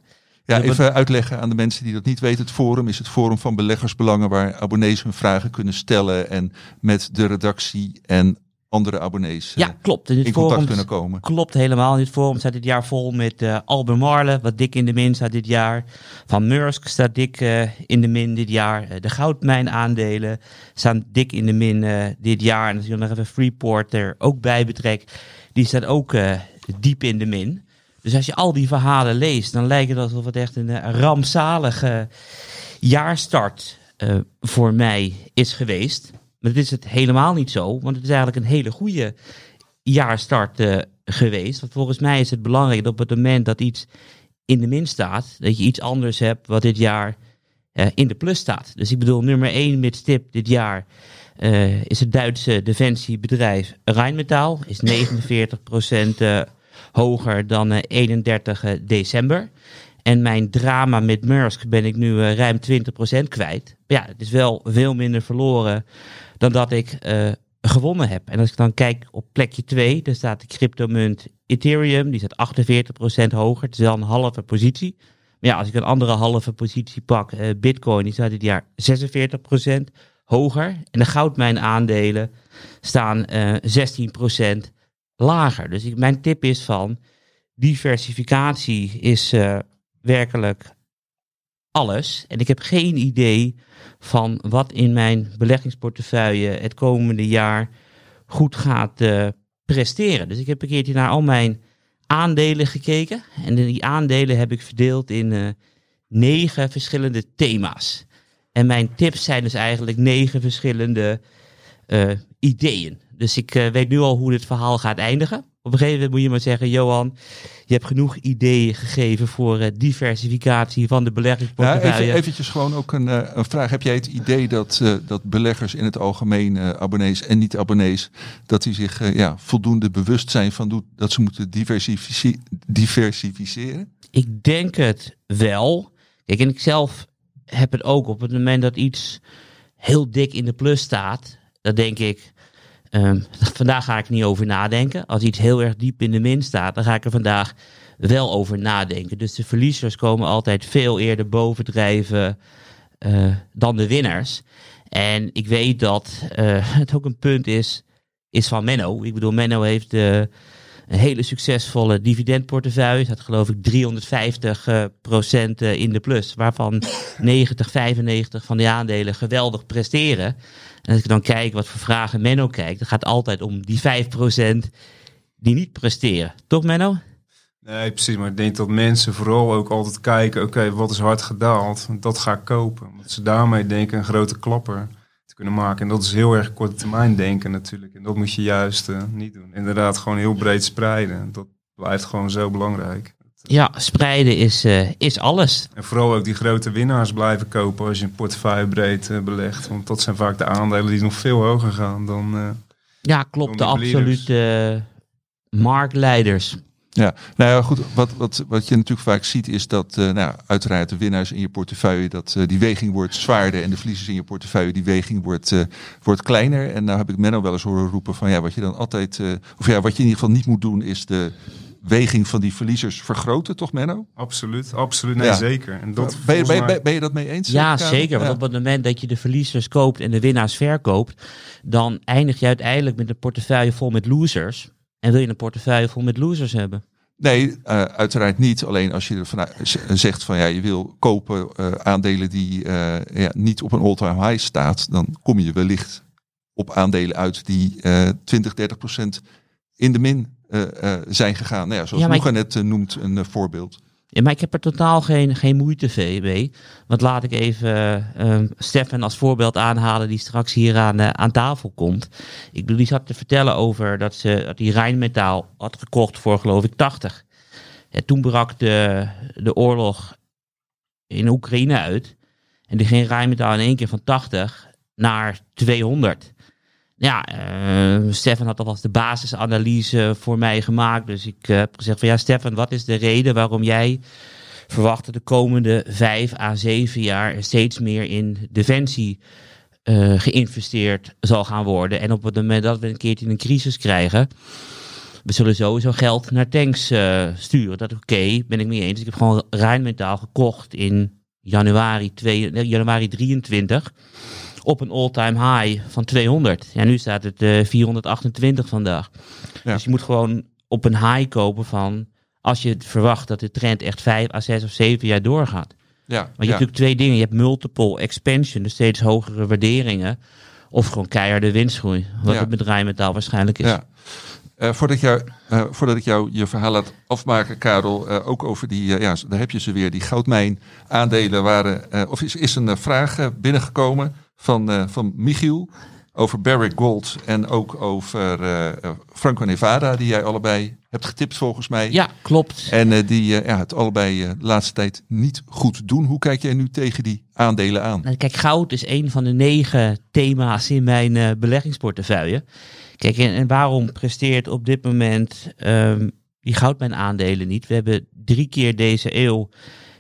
Ja, even uitleggen aan de mensen die dat niet weten. Het forum is het forum van beleggersbelangen waar abonnees hun vragen kunnen stellen en met de redactie en andere abonnees eh, Ja, klopt. In, dit in contact kunnen komen. Klopt helemaal. In dit forum staat dit jaar vol met eh Albert Marle, wat dik in de min staat dit jaar. Van Mursk staat dik eh, in de min dit jaar. Eh, de goudmijnaandelen staan dik in de min eh, dit jaar. En als je nog even Freeport er ook bij betrekt, die staat ook eh, diep in de min. Dus als je al die verhalen leest, dan lijkt het alsof het echt een eh, rampzalige jaarstart eh, voor mij is geweest. Maar dat is het helemaal niet zo, want het is eigenlijk een hele goede jaarstart eh, geweest. Want volgens mij is het belangrijk dat op het moment dat iets in de min staat, dat je iets anders hebt wat dit jaar in de plus staat. Dus ik bedoel, nummer 1 met stip dit jaar is het Duitse defensiebedrijf Rheinmetall. Is 49% eh, hoger dan eh, 31 december. En mijn drama met Maersk ben ik nu eh, ruim 20% kwijt. Ja, het is wel veel minder verloren dan dat ik eh, gewonnen heb. En als ik dan kijk op plekje 2, daar staat de cryptomunt Ethereum. Die staat 48% hoger. Het is wel een halve positie. Maar ja, als ik een andere halve positie pak, eh, Bitcoin, die staat dit jaar 46% hoger. En de goudmijnaandelen staan eh 16% lager. Dus ik, mijn tip is van diversificatie is eh, werkelijk alles. En ik heb geen idee van wat in mijn beleggingsportefeuille het komende jaar goed gaat eh, presteren. Dus ik heb een keertje naar al mijn aandelen gekeken. En die aandelen heb ik verdeeld in eh, negen verschillende thema's. En mijn tips zijn dus eigenlijk negen verschillende ideeën. Dus ik eh, weet nu al hoe dit verhaal gaat eindigen. op een gegeven moment moet je maar zeggen, Johan, je hebt genoeg ideeën gegeven voor eh, diversificatie van de Ja, beleggingsportefeuille. even, eventjes gewoon ook een, eh, een vraag. Heb jij het idee dat, dat beleggers in het algemeen, abonnees en niet-abonnees, dat die zich ja, voldoende bewust zijn van doet- dat ze moeten diversifici- diversificeren? Ik denk het wel. Kijk, en ik zelf heb het ook op het moment dat iets heel dik in de plus staat, dan denk ik, ehm, [LAUGHS] vandaag ga ik niet over nadenken. Als iets heel erg diep in de min staat, dan ga ik er vandaag wel over nadenken. Dus de verliezers komen altijd veel eerder bovendrijven eh, dan de winnaars. En ik weet dat eh, [LAUGHS] het ook een punt is, is van Menno. Ik bedoel, Menno heeft een hele succesvolle dividendportefeuille. Dat geloof ik 350 eh, procent in de plus. Waarvan [SNIFFS] 90, 95 van die aandelen geweldig presteren. En als ik dan kijk wat voor vragen Menno kijkt, dan gaat het altijd om die 5 procent die niet presteren. Toch Menno? Nee, precies. Maar ik denk dat mensen vooral ook altijd kijken, oké, wat is hard gedaald? Dat ga ik kopen. Omdat ze daarmee denken een grote klapper te kunnen maken. En dat is heel erg korte termijn denken natuurlijk. En dat moet je juist eh, niet doen. Inderdaad, gewoon heel breed spreiden. Dat blijft gewoon zo belangrijk. Ja, spreiden is, eh, is alles. En vooral ook die grote winnaars blijven kopen als je een portefeuille breed eh, belegt. Want dat zijn vaak de aandelen die nog veel hoger gaan dan... eh, Ja, klopt. De Dan absolute eh, marktleiders. Ja, nou ja, goed. Wat, wat, wat je natuurlijk vaak ziet is dat, eh, nou, uiteraard de winnaars in je portefeuille, dat eh, die weging wordt zwaarder en de verliezers in je portefeuille, die weging wordt, eh, wordt kleiner. En nou heb ik Menno wel eens horen roepen van, ja, wat je dan altijd, eh, of ja, wat je in ieder geval niet moet doen, is de weging van die verliezers vergroten, toch Menno? absoluut, absoluut. Nee, Ja. zeker. En dat ben, je, ben, volgens je- mij- ben, ben je dat mee eens? Ja, zeker. Want Ja. op het moment dat je de verliezers koopt en de winnaars verkoopt, dan eindig je uiteindelijk met een portefeuille vol met losers. En wil je een portefeuille vol met losers hebben? Nee, eh, uiteraard niet. Alleen als je z- zegt van ja, je wil kopen eh, aandelen die eh, ja, niet op een all-time high staat, dan kom je wellicht op aandelen uit die eh 20, 30 procent in de min zijn gegaan. Nou ja, zoals Ja, net eh, noemt een eh, voorbeeld. Ja, maar ik heb er totaal geen, geen moeite mee. Want laat ik even ehm Stefan als voorbeeld aanhalen die straks hier aan, eh, aan tafel komt. Ik bedoel, die zat te vertellen over dat ze dat die Rijnmetaal had gekocht voor geloof ik 80. Ja, toen brak de, de oorlog in Oekraïne uit. En die ging Rijnmetaal in één keer van 80 naar 200. Ja, eh, Stefan had alvast de basisanalyse voor mij gemaakt. Dus ik eh, heb gezegd van ja, Stefan, wat is de reden waarom jij verwacht dat de komende vijf à zeven jaar steeds meer in defensie eh, geïnvesteerd zal gaan worden? En op het moment dat we een keertje een crisis krijgen, we zullen sowieso geld naar tanks sturen. Dat oké, ben ik mee eens. Ik heb gewoon Rijnmetaal gekocht in januari, 2, nee, januari 23 op een all-time high van 200. Ja, nu staat het eh 428 vandaag. Ja. Dus je moet gewoon op een high kopen van als je verwacht dat de trend echt 5 à 6 of 7 jaar doorgaat. Ja, Want je ja. hebt natuurlijk twee dingen. Je hebt multiple expansion, dus steeds hogere waarderingen. Of gewoon keiharde winstgroei. Wat Ja. het met Rijnmetaal waarschijnlijk is. Ja. Eh, voordat, ik jou, eh, voordat ik jou je verhaal laat afmaken, Karel, eh, ook over die, eh, ja, daar heb je ze weer, die goudmijn aandelen waren, eh, of is, is een eh, vraag eh, binnengekomen van, eh, van Michiel over Barrick Gold en ook over eh, Franco Nevada, die jij allebei hebt getipt volgens mij. Ja, klopt. En die ja, het allebei de laatste tijd niet goed doen. Hoe kijk jij nu tegen die aandelen aan? Nou, kijk, goud is een van de negen thema's in mijn beleggingsportefeuille. Kijk, en, en waarom presteert op dit moment ehm, die goudmijn aandelen niet? We hebben drie keer deze eeuw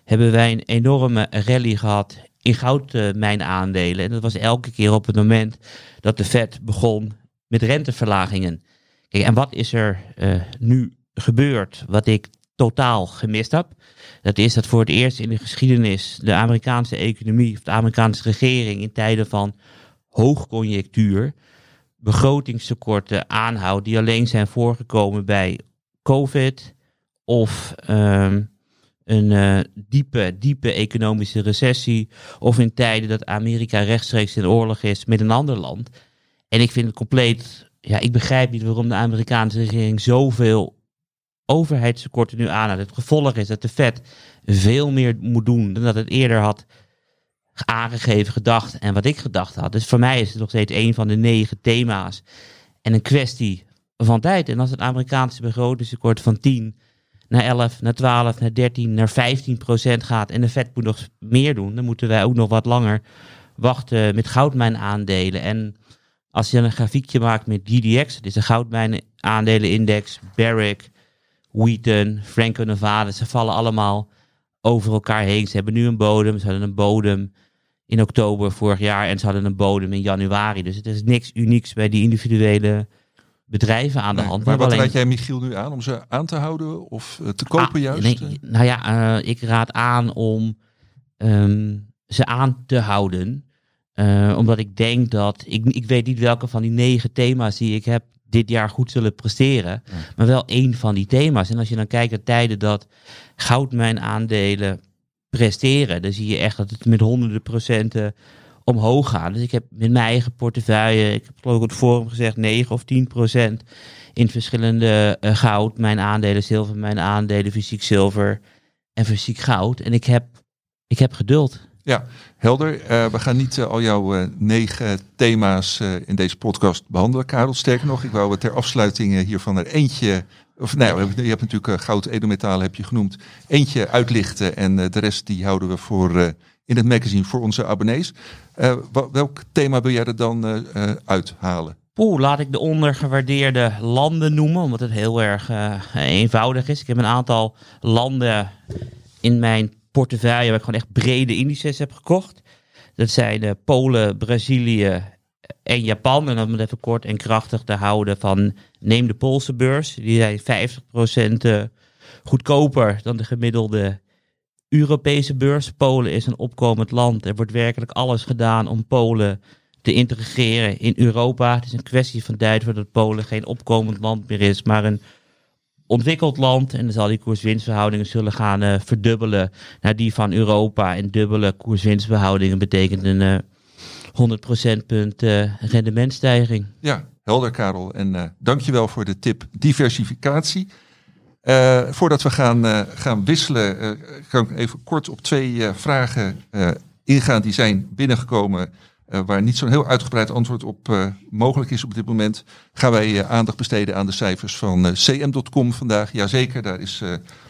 hebben wij een enorme rally gehad in goudmijn aandelen. En dat was elke keer op het moment dat de Fed begon met renteverlagingen. Kijk, en wat is er eh, nu gebeurd wat ik totaal gemist heb? Dat is dat voor het eerst in de geschiedenis de Amerikaanse economie of de Amerikaanse regering in tijden van hoogconjunctuur begrotingstekorten aanhoudt die alleen zijn voorgekomen bij COVID of ehm, een eh, diepe, diepe economische recessie of in tijden dat Amerika rechtstreeks in oorlog is met een ander land. En ik vind het compleet, ja, ik begrijp niet waarom de Amerikaanse regering zoveel overheidstekorten nu aanhoudt. Het gevolg is dat de Fed veel meer moet doen dan dat het eerder had aangegeven, gedacht en wat ik gedacht had. Dus voor mij is het nog steeds een van de negen thema's. En een kwestie van tijd. En als het Amerikaanse begrotingstekort van 10 naar 11, naar 12, naar 13, naar 15 procent gaat en de Fed moet nog meer doen, dan moeten wij ook nog wat langer wachten met goudmijnaandelen. En als je een grafiekje maakt met GDX, dit is een goudmijnaandelenindex, Barrick, Wheaton, Franco-Nevada, ze vallen allemaal over elkaar heen. Ze hebben nu een bodem, ze hadden een bodem in oktober vorig jaar en ze hadden een bodem in januari. Dus het is niks unieks bij die individuele bedrijven aan de hand. Maar wat raad jij Michiel nu aan? Om ze aan te houden of eh, te kopen Ah, juist? nee, nou ja, eh, ik raad aan om ehm, ze aan te houden. Eh, omdat ik denk dat, ik, ik weet niet welke van die negen thema's die ik heb dit jaar goed zullen presteren. Maar wel één van die thema's. En als je dan kijkt naar tijden dat goudmijnaandelen presteren, dan zie je echt dat het met honderden procenten omhoog gaat. Dus ik heb met mijn eigen portefeuille, ik heb geloof op het forum gezegd 9 of 10 procent in verschillende eh, goud, mijn aandelen zilver, mijn aandelen fysiek zilver en fysiek goud. En ik heb, ik heb geduld. Ja, helder. Eh, we gaan niet eh, al jouw negen thema's in deze podcast behandelen, Karel. Sterker nog, ik wou ter afsluiting hiervan er eentje... Of nou, je hebt natuurlijk goud, edelmetalen heb je genoemd. Eentje uitlichten en de rest die houden we voor in het magazine voor onze abonnees. Eh, welk thema wil jij er dan eh, eh, uithalen? Poeh, laat ik de ondergewaardeerde landen noemen, omdat het heel erg eenvoudig is. Ik heb een aantal landen in mijn portefeuille waar ik gewoon echt brede indices heb gekocht. Dat zijn Polen, Brazilië en Japan. En om het even kort en krachtig te houden van neem de Poolse beurs. Die zijn 50% eh, goedkoper dan de gemiddelde Europese beurs. Polen is een opkomend land. Er wordt werkelijk alles gedaan om Polen te integreren in Europa. Het is een kwestie van tijd voordat Polen geen opkomend land meer is, maar een ontwikkeld land. En dan zal die koers-winstverhoudingen zullen gaan eh, verdubbelen naar die van Europa. En dubbele koers-winstverhoudingen betekent een eh 100 procentpunt eh, rendementstijging. Ja, helder Karel. En eh dankjewel voor de tip diversificatie. Eh, voordat we gaan, eh, gaan wisselen, eh, kan ik even kort op twee vragen ingaan die zijn binnengekomen. waar niet zo'n heel uitgebreid antwoord op mogelijk is op dit moment. Gaan wij aandacht besteden aan de cijfers van cm.com vandaag. Jazeker, daar is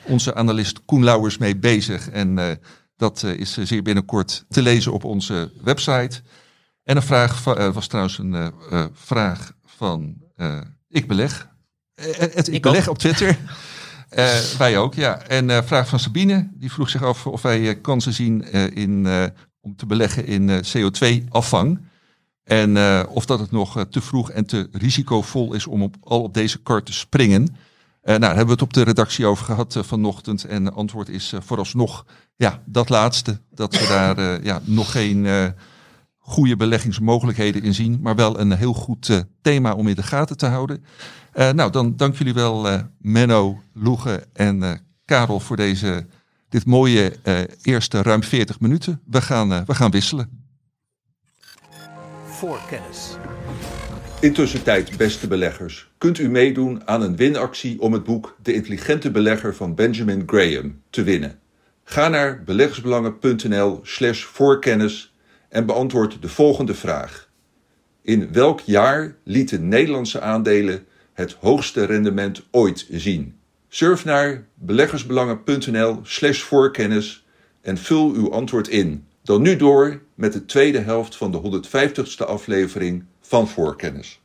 onze analist Koen Lauwers mee bezig. En dat is zeer binnenkort te lezen op onze website. En een vraag van, was trouwens een vraag van Ik Beleg. Het ik, Beleg op Twitter. [LAUGHS] Eh, wij ook, ja. En eh vraag van Sabine, die vroeg zich af of wij eh, kansen zien in, om te beleggen in eh, CO2-afvang. En of dat het nog te vroeg en te risicovol is om op, al op deze kar te springen. Nou, daar hebben we het op de redactie over gehad eh, vanochtend. En het antwoord is vooralsnog ja, dat laatste. Dat we daar ja, nog geen goede beleggingsmogelijkheden in zien. Maar wel een heel goed eh, thema om in de gaten te houden. Eh, nou, dan dank jullie wel eh, Menno, Loege en eh, Karel voor deze, dit mooie eh, eerste ruim 40 minuten. We gaan, we gaan wisselen. Voorkennis. Intussen tijd, beste beleggers, kunt u meedoen aan een winactie om het boek De Intelligente Belegger van Benjamin Graham te winnen. Ga naar beleggersbelangen.nl/slash voorkennis en beantwoord de volgende vraag: In welk jaar lieten Nederlandse aandelen het hoogste rendement ooit zien? Surf naar beleggersbelangen.nl/slash voorkennis en vul uw antwoord in. Dan nu door met de tweede helft van de 150ste aflevering van Voorkennis.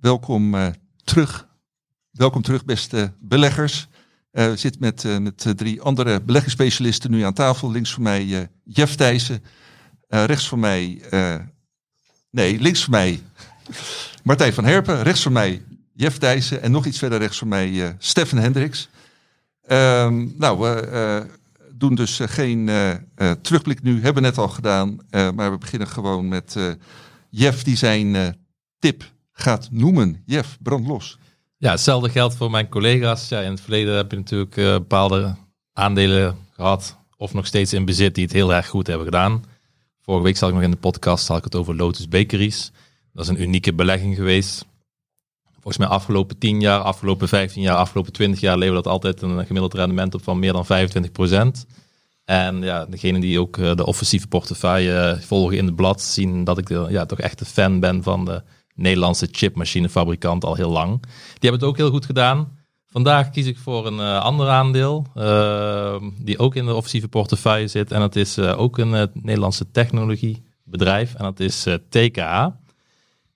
Welkom eh, terug. Welkom terug, beste beleggers. Eh, we zitten met, eh, met drie andere beleggingsspecialisten nu aan tafel. Links van mij Jeff Thijssen. Eh, rechts van mij, eh, nee, links van mij Martijn van Herpen. Rechts van mij Jeff Thijssen. En nog iets verder rechts van mij eh Stefan Hendricks. Ehm, nou, we doen dus geen terugblik nu. Hebben net al gedaan. Maar we beginnen gewoon met Jeff die zijn tip gaat noemen. Jeff, brand los. Ja, hetzelfde geldt voor mijn collega's. Ja, in het verleden heb je natuurlijk bepaalde aandelen gehad, of nog steeds in bezit, die het heel erg goed hebben gedaan. Vorige week zat ik nog in de podcast, had ik het over Lotus Bakeries. Dat is een unieke belegging geweest. Volgens mij afgelopen 10 jaar, afgelopen 15 jaar, afgelopen 20 jaar levert dat altijd een gemiddeld rendement op van meer dan 25% En ja, degenen die ook eh, de offensieve portefeuille eh, volgen in het blad, zien dat ik de, ja, toch echt een fan ben van de Nederlandse chipmachinefabrikant al heel lang. Die hebben het ook heel goed gedaan. Vandaag kies ik voor een eh, ander aandeel, uh, die ook in de offensieve portefeuille zit. En dat is uh, ook een uh, Nederlandse technologiebedrijf en dat is TKH.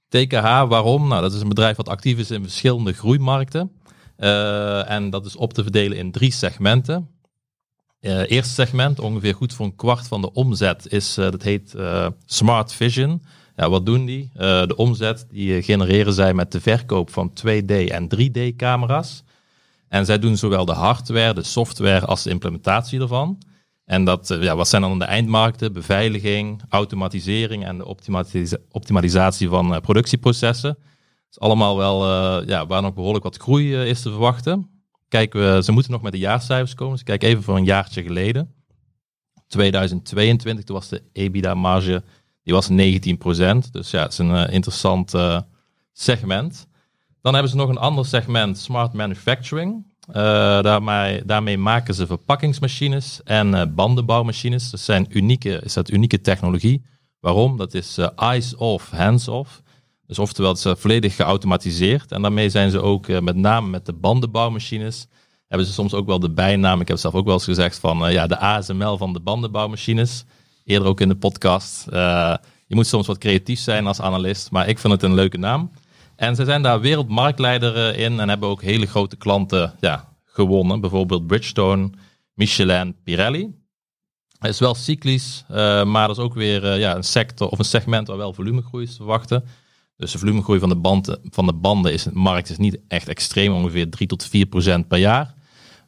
TKH, waarom? Nou, dat is een bedrijf wat actief is in verschillende groeimarkten. en dat is op te verdelen in drie segmenten. eerste segment, ongeveer goed voor een kwart van de omzet, is, dat heet Smart Vision. Ja, wat doen die? de omzet die genereren zij met de verkoop van 2D en 3D camera's. En zij doen zowel de hardware, de software als de implementatie ervan. En dat, eh, ja, wat zijn dan de eindmarkten? Beveiliging, automatisering en de optimalisa optimalisatie van uh, productieprocessen. Dat is allemaal wel uh, ja, waar nog behoorlijk wat groei is te verwachten. Kijken we, ze moeten nog met de jaarcijfers komen. Dus kijk even voor een jaartje geleden. 2022, toen was de EBITDA-marge die was 19%. Dus ja, het is een interessant segment. Dan hebben ze nog een ander segment, smart manufacturing. Uh, daarmee, daarmee, maken ze verpakkingsmachines en uh, bandenbouwmachines. Dat zijn unieke, is dat unieke technologie. Waarom? Dat is uh, eyes off, hands off. Dus oftewel, het is volledig geautomatiseerd. En daarmee zijn ze ook met name met de bandenbouwmachines. Hebben ze soms ook wel de bijnaam. Ik heb zelf ook wel eens gezegd van ja, de ASML van de bandenbouwmachines. Eerder ook in de podcast. je moet soms wat creatief zijn als analist. Maar ik vind het een leuke naam. En ze zijn daar wereldmarktleider eh, in en hebben ook hele grote klanten ja, gewonnen. Bijvoorbeeld Bridgestone, Michelin, Pirelli. Het is wel cyclisch, uh, maar dat is ook weer uh, ja, een sector of een segment waar wel volumegroei is te verwachten. Dus de volumegroei van de, banden, van de banden is, de markt is niet echt extreem, ongeveer 3 tot 4 procent per jaar.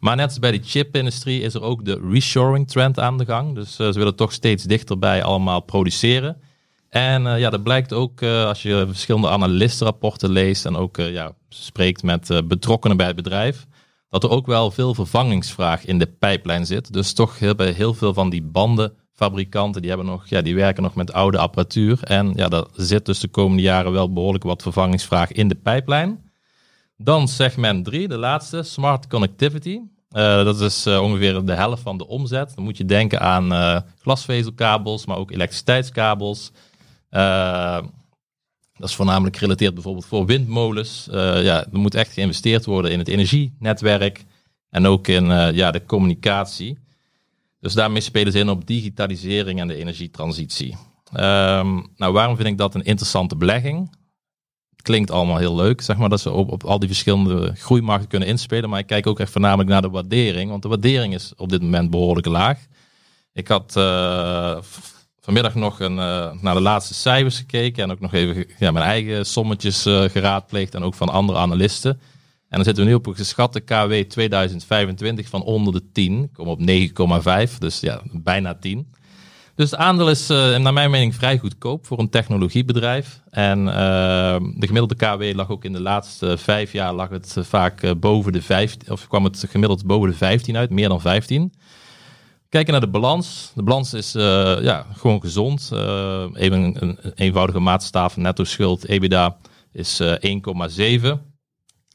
Maar net als bij de chipindustrie is er ook de reshoring trend aan de gang. Dus ze willen toch steeds dichterbij allemaal produceren. En uh, ja, dat blijkt ook uh, als je verschillende analistenrapporten leest en ook uh, ja, spreekt met betrokkenen bij het bedrijf, dat er ook wel veel vervangingsvraag in de pijplijn zit. Dus toch heel, bij heel veel van die bandenfabrikanten, die, hebben nog, ja, die werken nog met oude apparatuur. En ja, daar zit dus de komende jaren wel behoorlijk wat vervangingsvraag in de pijplijn. Dan segment 3, de laatste, smart connectivity. dat is ongeveer de helft van de omzet. Dan moet je denken aan glasvezelkabels, maar ook elektriciteitskabels. Uh, dat is voornamelijk gerelateerd bijvoorbeeld voor windmolens. Uh, ja, er moet echt geïnvesteerd worden in het energienetwerk en ook in uh, ja, de communicatie. Dus daarmee spelen ze in op digitalisering en de energietransitie. Um, nou, waarom vind ik dat een interessante belegging? Het klinkt allemaal heel leuk, zeg maar, dat ze op, op al die verschillende groeimarkten kunnen inspelen. Maar ik kijk ook echt voornamelijk naar de waardering, want de waardering is op dit moment behoorlijk laag. Ik had vanmiddag nog een, uh, naar de laatste cijfers gekeken en ook nog even ja, mijn eigen sommetjes uh, geraadpleegd en ook van andere analisten. En dan zitten we nu op een geschatte KW 2025 van onder de 10, kom op 9,5, dus ja, bijna 10. Dus het aandeel is uh, naar mijn mening vrij goedkoop voor een technologiebedrijf. En de gemiddelde KW lag ook in de laatste vijf jaar lag het vaak boven de 15, of kwam het gemiddeld boven de 15 uit, meer dan 15. Kijken naar de balans. De balans is uh, ja, gewoon gezond. Uh, even een, een, eenvoudige maatstaf, netto schuld, EBITDA is uh, 1,7.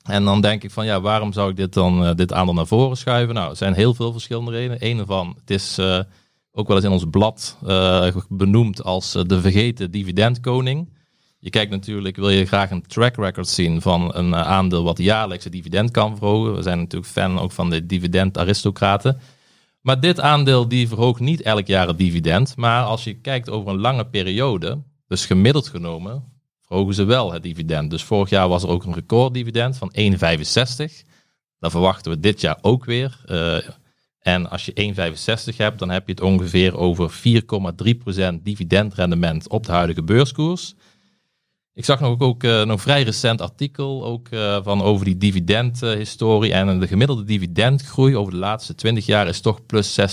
En dan denk ik van ja, waarom zou ik dit dan dit aandeel naar voren schuiven? Nou, er zijn heel veel verschillende redenen. Een ervan, het is ook wel eens in ons blad benoemd als de vergeten dividendkoning. Je kijkt natuurlijk, wil je graag een track record zien van een aandeel wat jaarlijks het dividend kan verhogen. We zijn natuurlijk fan ook van de dividend aristocraten. Maar dit aandeel die verhoogt niet elk jaar het dividend. Maar als je kijkt over een lange periode, dus gemiddeld genomen, verhogen ze wel het dividend. Dus vorig jaar was er ook een recorddividend van 1,65. Dan verwachten we dit jaar ook weer. Uh, en als je 1,65 hebt, dan heb je het ongeveer over 4,3% dividendrendement op de huidige beurskoers. Ik zag nog ook uh, een vrij recent artikel ook, uh, van over die dividendhistorie. en de gemiddelde dividendgroei over de laatste 20 jaar is toch plus 16%.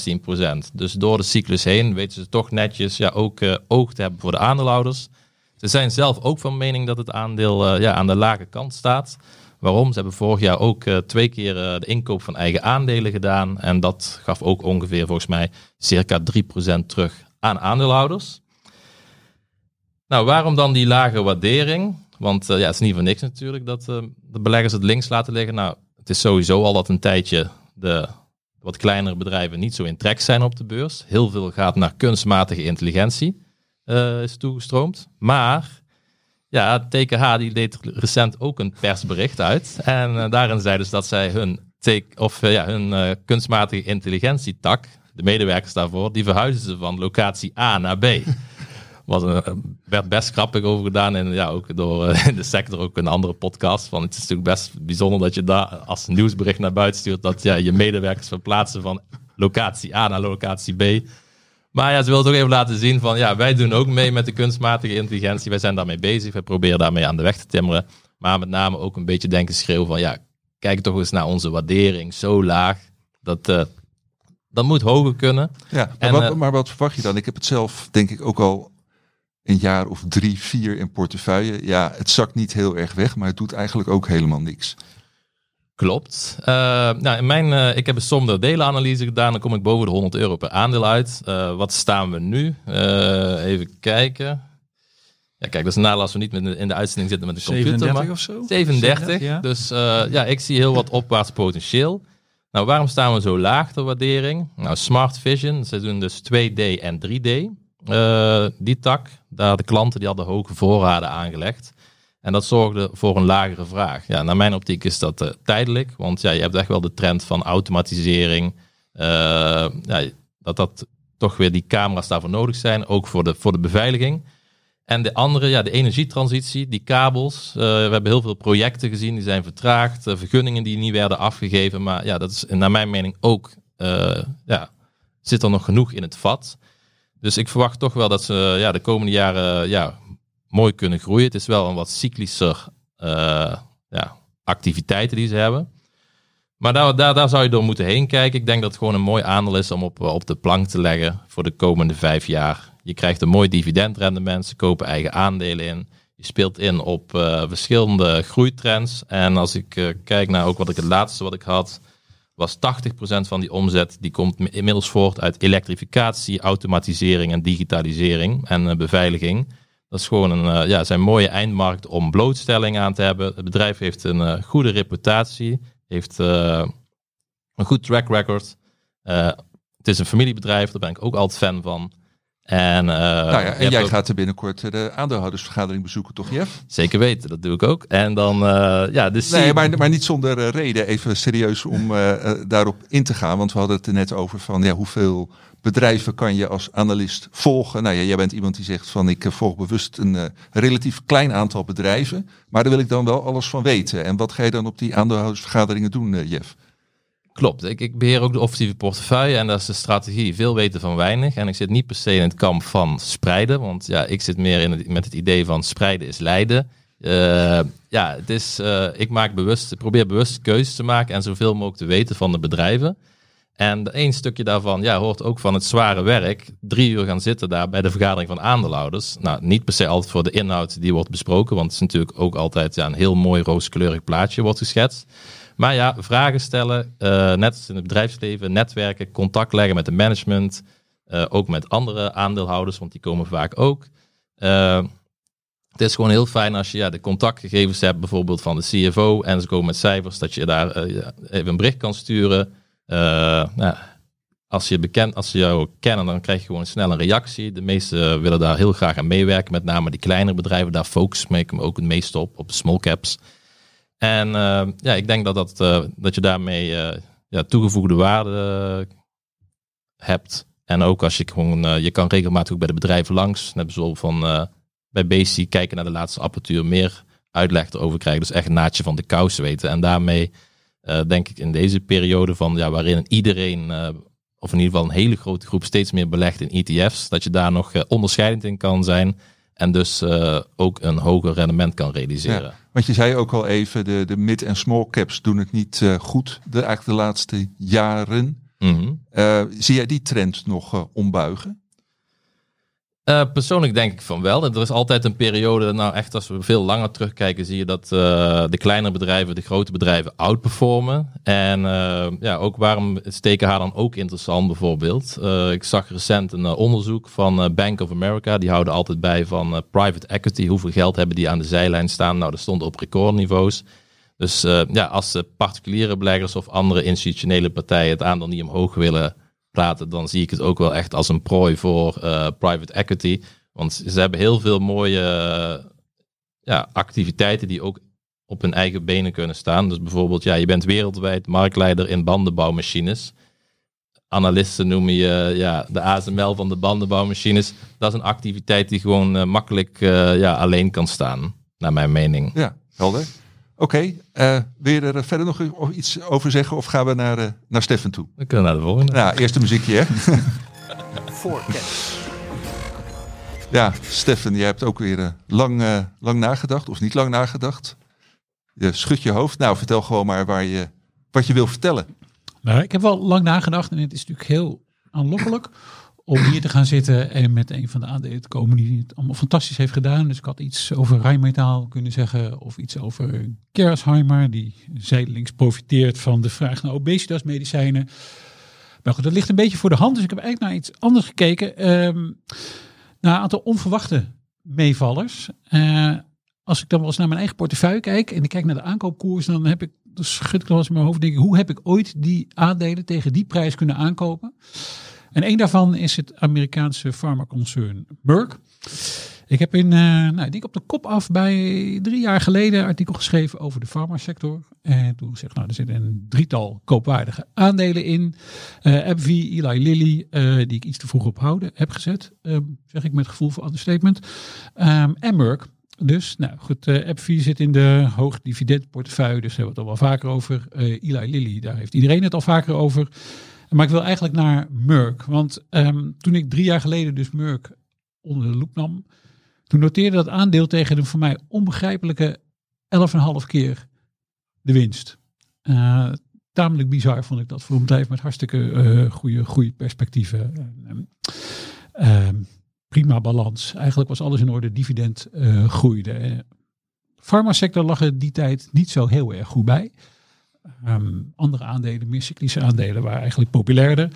Dus door de cyclus heen weten ze toch netjes ja, ook uh, oog te hebben voor de aandeelhouders. Ze zijn zelf ook van mening dat het aandeel ja, aan de lage kant staat. Waarom? Ze hebben vorig jaar ook twee keer de inkoop van eigen aandelen gedaan. En dat gaf ook ongeveer volgens mij circa 3% terug aan aandeelhouders. Nou, waarom dan die lage waardering? Want uh, ja, het is niet voor niks natuurlijk dat uh, de beleggers het links laten liggen. Nou, het is sowieso al dat een tijdje de wat kleinere bedrijven niet zo in trek zijn op de beurs. Heel veel gaat naar kunstmatige intelligentie, uh, is toegestroomd. Maar Ja, TKH die deed recent ook een persbericht uit. En eh, daarin zeiden ze dat zij hun, take, of, eh, ja, hun eh, kunstmatige intelligentietak, de medewerkers daarvoor, die verhuizen ze van locatie A naar B. Was een, er werd best grappig over gedaan en ja, ook door eh, [LAUGHS] in de sector ook een andere podcast. Van het is natuurlijk best bijzonder dat je daar als nieuwsbericht naar buiten stuurt dat ja, je medewerkers verplaatsen van locatie A naar locatie B. Maar ja, ze wil toch even laten zien van ja, wij doen ook mee met de kunstmatige intelligentie. Wij zijn daarmee bezig. Wij proberen daarmee aan de weg te timmeren. Maar met name ook een beetje denken schreeuwen van ja, kijk toch eens naar onze waardering. Zo laag. Dat, eh, dat moet hoger kunnen. Ja, maar, En, wat, eh, maar wat verwacht je dan? Ik heb het zelf denk ik ook al een jaar of drie, vier in portefeuille. Ja, het zakt niet heel erg weg, maar het doet eigenlijk ook helemaal niks. Klopt. Eh, nou, in mijn, eh, ik heb een som delenanalyse gedaan. Dan kom ik boven de 100 euro per aandeel uit. Eh, wat staan we nu? Eh, even kijken. Ja, kijk, dat is nadeel als we niet met de- in de uitzending zitten met de computer. 37 maar of zo? 37. Ja. Dus eh, ja, ik zie heel wat opwaarts potentieel. Nou, waarom staan we zo laag de waardering? Nou, Smart Vision, ze doen dus 2D en 3D. Eh, die tak, daar de klanten die hadden hoge voorraden aangelegd. En dat zorgde voor een lagere vraag. Ja, naar mijn optiek is dat eh, tijdelijk, want ja, je hebt echt wel de trend van automatisering. eh, ja, dat dat toch weer die camera's daarvoor nodig zijn, ook voor de, voor de beveiliging. En de andere, ja, de energietransitie, die kabels. eh, we hebben heel veel projecten gezien, die zijn vertraagd. vergunningen die niet werden afgegeven. Maar ja, dat is naar mijn mening ook, ja, zit er nog genoeg in het vat. Dus ik verwacht toch wel dat ze ja, de komende jaren ja, mooi kunnen groeien. Het is wel een wat cyclischer eh, ja, activiteiten die ze hebben. Maar daar, daar, daar zou je door moeten heen kijken. Ik denk dat het gewoon een mooi aandeel is om op, op de plank te leggen voor de komende vijf jaar. Je krijgt een mooi dividendrendement, ze kopen eigen aandelen in. Je speelt in op eh, verschillende groeitrends. En als ik eh, kijk naar ook wat ik het laatste wat ik had, was 80% van die omzet die komt mi- inmiddels voort uit elektrificatie, automatisering en digitalisering en eh, beveiliging. Dat is gewoon een, eh, ja, zijn mooie eindmarkt om blootstelling aan te hebben. Het bedrijf heeft een eh, goede reputatie, heeft een goed track record. Het is een familiebedrijf, daar ben ik ook altijd fan van. En, eh, nou ja, en jij ook- gaat er binnenkort eh, de aandeelhoudersvergadering bezoeken, toch Jeff? Zeker weten, dat doe ik ook. En dan, eh, ja, dus Nee, maar, maar niet zonder reden. Even serieus om daarop in te gaan. Want we hadden het er net over van ja, hoeveel bedrijven kan je als analist volgen. Nou ja, jij bent iemand die zegt van ik volg bewust een relatief klein aantal bedrijven. Maar daar wil ik dan wel alles van weten. En wat ga je dan op die aandeelhoudersvergaderingen doen, Jeff? Klopt, ik, ik beheer ook de offensieve portefeuille en dat is de strategie. Veel weten van weinig. En ik zit niet per se in het kamp van spreiden, want ja, ik zit meer in het, met het idee van spreiden is leiden. Eh, ja, het is, eh, ik maak bewust, probeer bewust keuzes te maken en zoveel mogelijk te weten van de bedrijven. En één stukje daarvan ja, hoort ook van het zware werk. Drie uur gaan zitten daar bij de vergadering van aandeelhouders. Nou, niet per se altijd voor de inhoud die wordt besproken, want het is natuurlijk ook altijd ja, een heel mooi rooskleurig plaatje wordt geschetst. Maar ja, vragen stellen, eh, net als in het bedrijfsleven, netwerken, contact leggen met de management, eh, ook met andere aandeelhouders, want die komen vaak ook. Eh, het is gewoon heel fijn als je ja, de contactgegevens hebt, bijvoorbeeld van de CFO, en ze komen met cijfers, dat je daar even een bericht kan sturen. Nou, als je, bekend, als ze jou kennen, dan krijg je gewoon snel een reactie. De meesten willen daar heel graag aan meewerken, met name die kleinere bedrijven. Daar focus ik me ook het meest op, op de small caps. En eh, ja, ik denk dat, dat, eh, dat je daarmee eh, ja, toegevoegde waarde hebt. En ook als je gewoon, je kan regelmatig ook bij de bedrijven langs. Net zoals van bij Basic kijken naar de laatste apparatuur, meer uitleg erover krijgen. Dus echt een naadje van de kousen weten. En daarmee denk ik in deze periode van ja, waarin iedereen, of in ieder geval een hele grote groep, steeds meer belegt in ETF's, dat je daar nog onderscheidend in kan zijn. En dus ook een hoger rendement kan realiseren. Want je zei ook al even, de, de mid- en small caps doen het niet eh, goed. De, eigenlijk de laatste jaren. Mhm. Eh, zie jij die trend nog eh, ombuigen? Eh, persoonlijk denk ik van wel. Er is altijd een periode, nou echt als we veel langer terugkijken, zie je dat eh, de kleinere bedrijven de grote bedrijven outperformen. En eh, ja, ook waarom is TKH dan ook interessant bijvoorbeeld. Ik zag recent een onderzoek van Bank of America. Die houden altijd bij van private equity. Hoeveel geld hebben die aan de zijlijn staan? Nou, dat stond op recordniveaus. Dus ja, als particuliere beleggers of andere institutionele partijen het aandeel niet omhoog willen dan zie ik het ook wel echt als een prooi voor eh, private equity. Want ze hebben heel veel mooie, ja, activiteiten die ook op hun eigen benen kunnen staan. Dus bijvoorbeeld, ja, je bent wereldwijd marktleider in bandenbouwmachines. Analisten noemen je ja, de ASML van de bandenbouwmachines. Dat is een activiteit die gewoon eh, makkelijk eh, ja, alleen kan staan, naar mijn mening. Ja, helder. Oké, eh, wil je er verder nog iets over zeggen of gaan we naar, eh, naar Stefan toe? We kunnen naar de volgende. Nou, eerste muziekje hè. [LAUGHS] Voor. Ja, Stefan, jij hebt ook weer eh, lang, eh, lang nagedacht, of niet lang nagedacht. Je schudt je hoofd. Nou, vertel gewoon maar waar je, wat je wil vertellen. Nou, ik heb wel lang nagedacht en het is natuurlijk heel aanlokkelijk om hier te gaan zitten en met een van de aandelen te komen die het allemaal fantastisch heeft gedaan. Dus ik had iets over Rijnmetaal kunnen zeggen of iets over Gersheimer, die zijdelings profiteert van de vraag naar obesitasmedicijnen. Maar goed, dat ligt een beetje voor de hand, dus ik heb eigenlijk naar iets anders gekeken. Ehm naar een aantal onverwachte meevallers. Eh, als ik dan wel eens naar mijn eigen portefeuille kijk en ik kijk naar de aankoopkoers, dan heb ik, dan schud ik nog eens in mijn hoofd, denk ik, hoe heb ik ooit die aandelen tegen die prijs kunnen aankopen? En een daarvan is het Amerikaanse farmaconcern Merck. Ik heb in, eh, nou, ik op de kop af bij drie jaar geleden een artikel geschreven over de farmasector. En toen gezegd, nou, er zitten een drietal koopwaardige aandelen in. Eh AbbVie, Eli Lilly, eh, die ik iets te vroeg op houden heb gezet. Ehm, zeg ik met gevoel voor understatement. Ehm, en Merck. Dus, nou goed, eh AbbVie zit in de hoog dividendportefeuille, dus daar hebben we het al wel vaker over. Eli Lilly, daar heeft iedereen het al vaker over. Maar ik wil eigenlijk naar Merck. Want ehm, toen ik drie jaar geleden dus Merck onder de loep nam, toen noteerde dat aandeel tegen een voor mij onbegrijpelijke 11,5 keer de winst. Eh, tamelijk bizar vond ik dat voor een bedrijf met hartstikke eh goede, goede perspectieven. Ehm, ehm, prima balans. Eigenlijk was alles in orde. Dividend eh, groeide. Eh, Farmasector lag er die tijd niet zo heel erg goed bij. Ehm, andere aandelen, meer cyclische aandelen, waren eigenlijk populairder.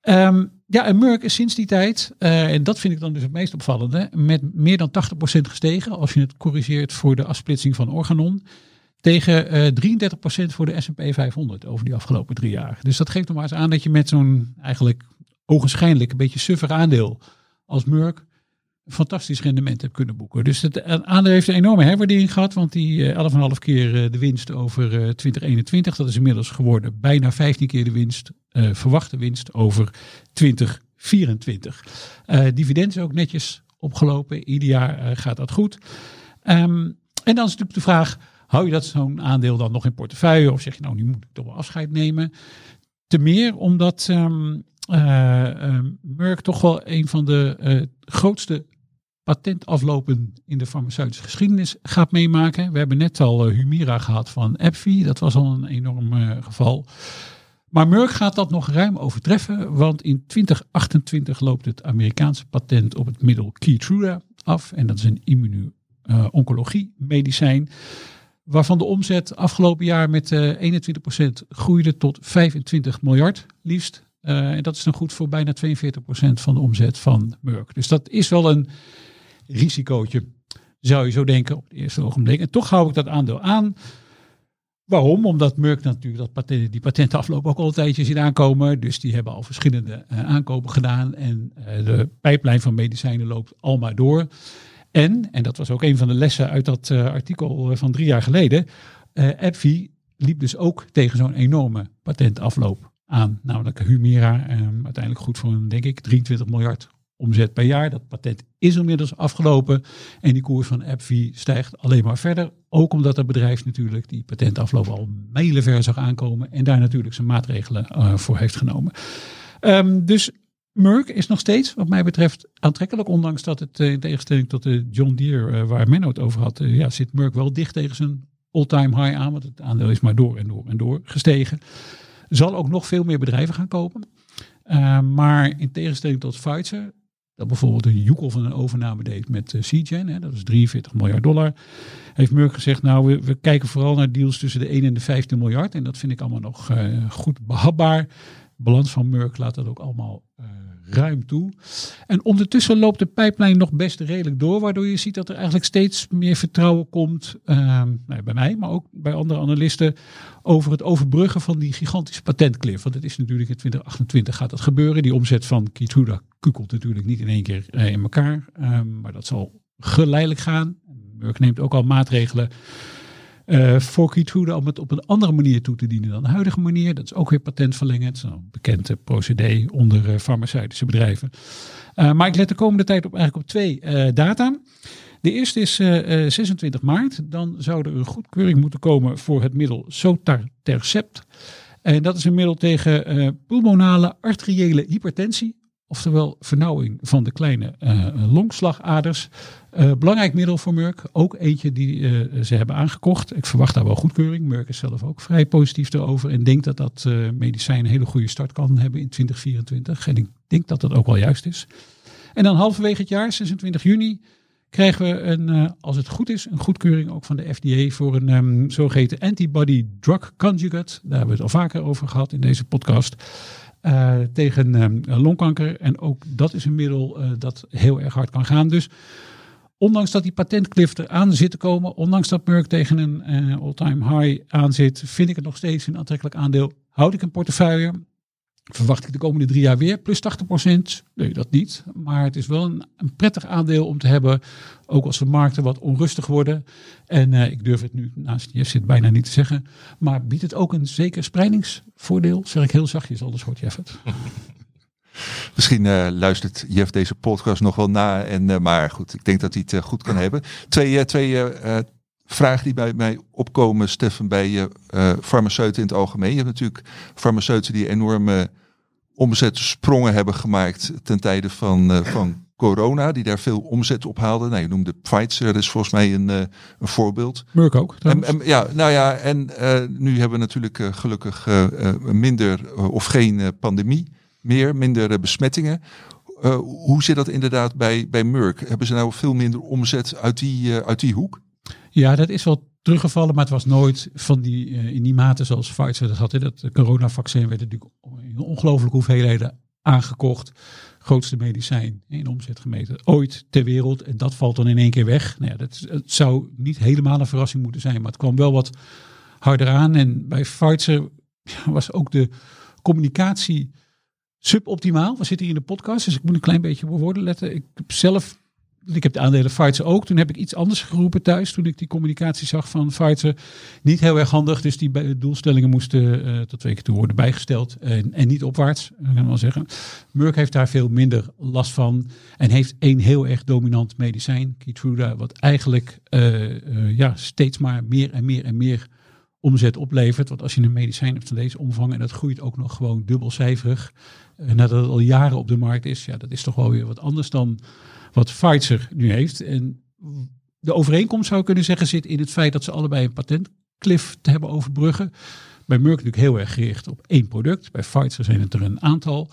Ehm, ja, en Merck is sinds die tijd, eh, en dat vind ik dan dus het meest opvallende, met meer dan 80% gestegen als je het corrigeert voor de afsplitsing van Organon. Tegen eh 33% voor de S&P 500 over die afgelopen drie jaar. Dus dat geeft nog maar eens aan dat je met zo'n eigenlijk ogenschijnlijk een beetje suffer aandeel als Merck fantastisch rendement hebt kunnen boeken. Dus het aandeel heeft een enorme herwaardering gehad, want die eh, 11,5 keer eh, de winst over eh, 2021, dat is inmiddels geworden bijna 15 keer de winst, eh, verwachte winst over 2024. Eh dividend is ook netjes opgelopen, ieder jaar eh, gaat dat goed. Ehm, en dan is natuurlijk de vraag, hou je dat zo'n aandeel dan nog in portefeuille of zeg je nou, nu moet ik toch wel afscheid nemen? Te meer omdat eh, ehm, Merck toch wel een van de eh, grootste patentaflopen in de farmaceutische geschiedenis gaat meemaken. We hebben net al eh, Humira gehad van AbbVie. Dat was al een enorm eh, geval. Maar Merck gaat dat nog ruim overtreffen, want in 2028 loopt het Amerikaanse patent op het middel Keytruda af. En dat is een immuno-oncologie medicijn. Waarvan de omzet afgelopen jaar met eh 21% groeide tot 25 miljard liefst. Eh, en dat is dan goed voor bijna 42% van de omzet van Merck. Dus dat is wel een risicootje, zou je zo denken op het eerste ogenblik. En toch hou ik dat aandeel aan. Waarom? Omdat Merck natuurlijk dat die patentafloop ook al een tijdje aankomen. Dus die hebben al verschillende eh, aankopen gedaan. En eh, de pijplijn van medicijnen loopt al maar door. En, en dat was ook een van de lessen uit dat eh, artikel van drie jaar geleden. AbbVie liep dus ook tegen zo'n enorme patentafloop aan. Namelijk Humira, eh, uiteindelijk goed voor denk ik, 23 miljard omzet per jaar. Dat patent is inmiddels afgelopen. En die koers van AbbVie stijgt alleen maar verder. Ook omdat het bedrijf natuurlijk die patentafloop al mijlenver zag aankomen. En daar natuurlijk zijn maatregelen eh, voor heeft genomen. Ehm, dus Merck is nog steeds, wat mij betreft, aantrekkelijk. Ondanks dat het eh, in tegenstelling tot de John Deere, eh, waar Menno het over had, ja, zit Merck wel dicht tegen zijn all-time high aan. Want het aandeel is maar door en door en door gestegen. Zal ook nog veel meer bedrijven gaan kopen. Uh, maar in tegenstelling tot Pfizer, dat bijvoorbeeld een van een overname deed met uh, hè, dat is 43 miljard dollar, heeft Merck gezegd, nou we, we, kijken vooral naar deals tussen de 1 en de 15 miljard. En dat vind ik allemaal nog uh, goed behapbaar. Balans van Merck laat dat ook allemaal uh, ruim toe. En ondertussen loopt de pijplijn nog best redelijk door, waardoor je ziet dat er eigenlijk steeds meer vertrouwen komt, uh, nou, bij mij, maar ook bij andere analisten, over het overbruggen van die gigantische patentcliff. Want het is natuurlijk in 2028 gaat dat gebeuren. Die omzet van Keytruda kukelt natuurlijk niet in één keer uh, in elkaar, um, maar dat zal geleidelijk gaan. Merck neemt ook al maatregelen eh voor Keytruda om het op een andere manier toe te dienen dan de huidige manier. Dat is ook weer patentverlengend. Zo'n bekend eh, procedé onder eh, farmaceutische bedrijven. Eh, maar ik let de komende tijd op eigenlijk op twee eh, data. De eerste is eh, eh, 26 maart. Dan zou er een goedkeuring moeten komen voor het middel Sotatercept. En dat is een middel tegen eh, pulmonale arteriële hypertensie. Oftewel vernauwing van de kleine eh, longslagaders. Eh, belangrijk middel voor Merck. Ook eentje die eh, ze hebben aangekocht. Ik verwacht daar wel goedkeuring. Merck is zelf ook vrij positief erover. En denkt dat dat medicijn een hele goede start kan hebben in 2024. En ik denk dat dat ook wel juist is. En dan halverwege het jaar, 26 juni, krijgen we een, als het goed is, een goedkeuring ook van de FDA voor een ehm, zogeheten antibody drug conjugate. Daar hebben we het al vaker over gehad in deze podcast. Eh, tegen ehm, longkanker. En ook dat is een middel eh, dat heel erg hard kan gaan. Dus ondanks dat die patentcliff eraan zit te komen, ondanks dat Merck tegen een eh, all-time high aan zit, vind ik het nog steeds een aantrekkelijk aandeel. Houd ik een portefeuille. Verwacht ik de komende drie jaar weer plus 80%? Nee, dat niet. Maar het is wel een, een prettig aandeel om te hebben. Ook als de markten wat onrustig worden. En eh, ik durf het nu naast Jeff zit bijna niet te zeggen. Maar biedt het ook een zeker spreidingsvoordeel? Zeg ik heel zachtjes, anders hoort Jeff het. [LAUGHS] Misschien eh, luistert Jeff deze podcast nog wel na. En, eh, maar goed, ik denk dat hij het goed kan hebben. Twee, twee vragen die bij mij opkomen, Stefan, bij eh, eh, farmaceuten in het algemeen. Je hebt natuurlijk farmaceuten die enorme omzetsprongen hebben gemaakt ten tijde van, eh, van corona. Die daar veel omzet op haalden. Nou, je noemde Pfizer, dat is volgens mij een, eh, een voorbeeld. Merck ook. En, en, ja, nou ja, en nu hebben we natuurlijk gelukkig minder of geen pandemie meer, minder besmettingen. Hoe zit dat inderdaad bij, bij Merck? Hebben ze nou veel minder omzet uit die, uit die hoek? Ja, dat is wel teruggevallen, maar het was nooit van die, eh, in die mate zoals Pfizer dat had. Hè. Dat coronavaccin werd natuurlijk in ongelooflijke hoeveelheden aangekocht. Grootste medicijn in omzet gemeten ooit ter wereld. En dat valt dan in één keer weg. Nou ja, dat, het zou niet helemaal een verrassing moeten zijn, maar het kwam wel wat harder aan. En bij Pfizer was ook de communicatie suboptimaal. We zitten hier in de podcast, dus ik moet een klein beetje op woorden letten. Ik heb zelf, ik heb de aandelen Pfizer ook. Toen heb ik iets anders geroepen thuis, toen ik die communicatie zag van Pfizer. Niet heel erg handig, dus die doelstellingen moesten eh, tot twee keer toe worden bijgesteld. En, en niet opwaarts, kan ik wel zeggen. Merck heeft daar veel minder last van. En heeft één heel erg dominant medicijn, Keytruda, wat eigenlijk eh, eh, ja, steeds maar meer en meer en meer omzet oplevert. Want als je een medicijn hebt van deze omvang en dat groeit ook nog gewoon dubbelcijferig, eh, nadat het al jaren op de markt is, ja, dat is toch wel weer wat anders dan wat Pfizer nu heeft. En de overeenkomst zou ik kunnen zeggen zit in het feit dat ze allebei een patentcliff te hebben overbruggen. Bij Merck natuurlijk heel erg gericht op één product. Bij Pfizer zijn het er een aantal.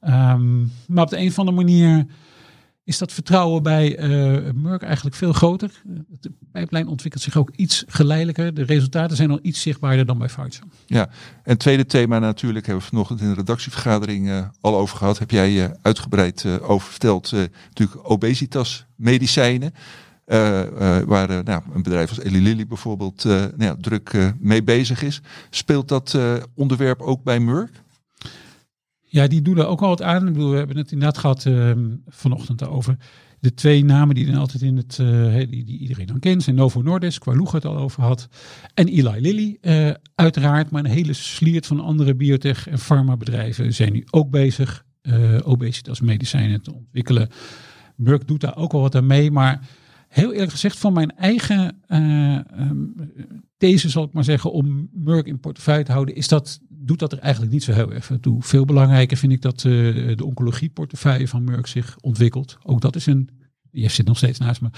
Ehm, maar op de een of andere manier is dat vertrouwen bij eh, Merck eigenlijk veel groter. De pijplijn ontwikkelt zich ook iets geleidelijker. De resultaten zijn al iets zichtbaarder dan bij Pfizer. Ja, en tweede thema natuurlijk, hebben we vanochtend in de redactievergadering eh, al over gehad. Heb jij eh, uitgebreid over verteld. natuurlijk obesitas medicijnen. waar nou, een bedrijf als Eli Lilly bijvoorbeeld nou druk mee bezig is. Speelt dat onderwerp ook bij Merck? Ja, die doen er ook al wat aan. Ik bedoel, we hebben het inderdaad gehad ehm, vanochtend over. De twee namen die dan altijd in het, eh, die, die iedereen dan kent, zijn Novo Nordisk, waar Loeg het al over had. En Eli Lilly, eh, uiteraard. Maar een hele sliert van andere biotech- en farmabedrijven zijn nu ook bezig eh obesitas medicijnen te ontwikkelen. Merck doet daar ook wel wat aan mee, maar heel eerlijk gezegd, van mijn eigen eh, ehm, these zal ik maar zeggen, om Merck in portefeuille te houden, is dat, doet dat er eigenlijk niet zo heel erg toe. Veel belangrijker vind ik dat eh, de oncologieportefeuille van Merck zich ontwikkelt. Ook dat is een, je zit nog steeds naast me,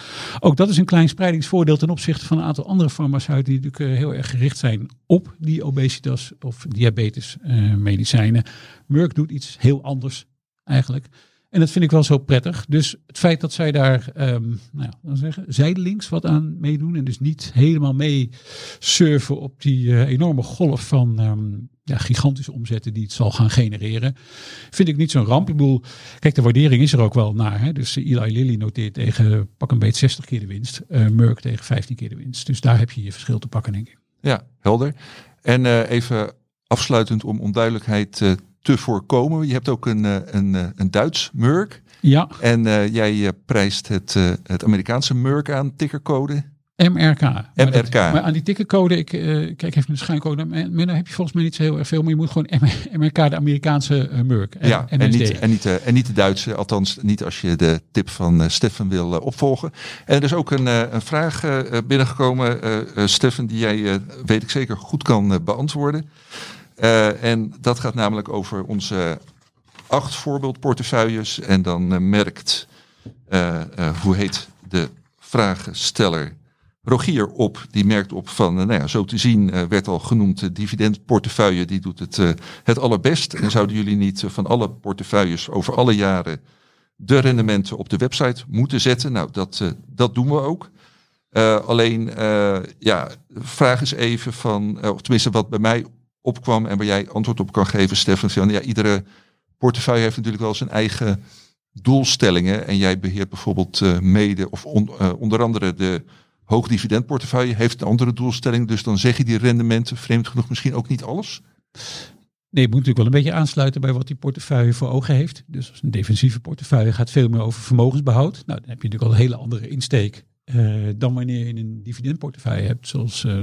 ook dat is een klein spreidingsvoordeel ten opzichte van een aantal andere farmaceuten die natuurlijk eh, heel erg gericht zijn op die obesitas of diabetes medicijnen. Merck doet iets heel anders eigenlijk. En dat vind ik wel zo prettig. Dus het feit dat zij daar, ehm, nou ja, zeggen, zijdelings wat aan meedoen. En dus niet helemaal mee surfen op die eh, enorme golf van ehm, ja, gigantische omzetten die het zal gaan genereren. Vind ik niet zo'n ramp. Ik bedoel, kijk, de waardering is er ook wel naar. Hè? Dus eh, Eli Lilly noteert tegen pak een beetje 60 keer de winst. eh Merck tegen 15 keer de winst. Dus daar heb je je verschil te pakken, denk ik. Ja, helder. En even afsluitend om onduidelijkheid te voorkomen. Je hebt ook een, eh, een, eh, een Duits Merck. Ja, En eh, jij prijst het, het Amerikaanse Merck aan, tickercode. MRK. Maar dat- MRK. maar aan die tikkencode, ik eh, kijk even de schuincode. Maar daar heb je volgens mij niet zo heel erg veel. Maar je moet gewoon M- MRK, de Amerikaanse Merck. eh, Ja, en niet, en, niet, en niet de Duitse, althans niet als je de tip van Stefan wil opvolgen. En er is ook een, een vraag binnengekomen, Stefan, die jij, weet ik zeker, goed kan beantwoorden. Eh, en dat gaat namelijk over onze acht voorbeeldportefeuilles. En dan eh, merkt, eh, hoe heet de vragensteller? Rogier op, die merkt op van, nou ja, zo te zien werd al genoemd, de dividendportefeuille, die doet het, het allerbest. En zouden jullie niet van alle portefeuilles over alle jaren de rendementen op de website moeten zetten? Nou, dat, dat doen we ook. Alleen, ja, vraag is even van, of tenminste wat bij mij opkwam en waar jij antwoord op kan geven, Stefan. Ja, iedere portefeuille heeft natuurlijk wel zijn eigen doelstellingen. En jij beheert bijvoorbeeld eh, mede, of eh, onder andere de hoogdividendportefeuille heeft een andere doelstelling. Dus dan zeg je die rendementen, vreemd genoeg, misschien ook niet alles. Nee, het moet natuurlijk wel een beetje aansluiten bij wat die portefeuille voor ogen heeft. Dus als een defensieve portefeuille gaat veel meer over vermogensbehoud. Nou, dan heb je natuurlijk al een hele andere insteek eh, dan wanneer je een dividendportefeuille hebt. Zoals eh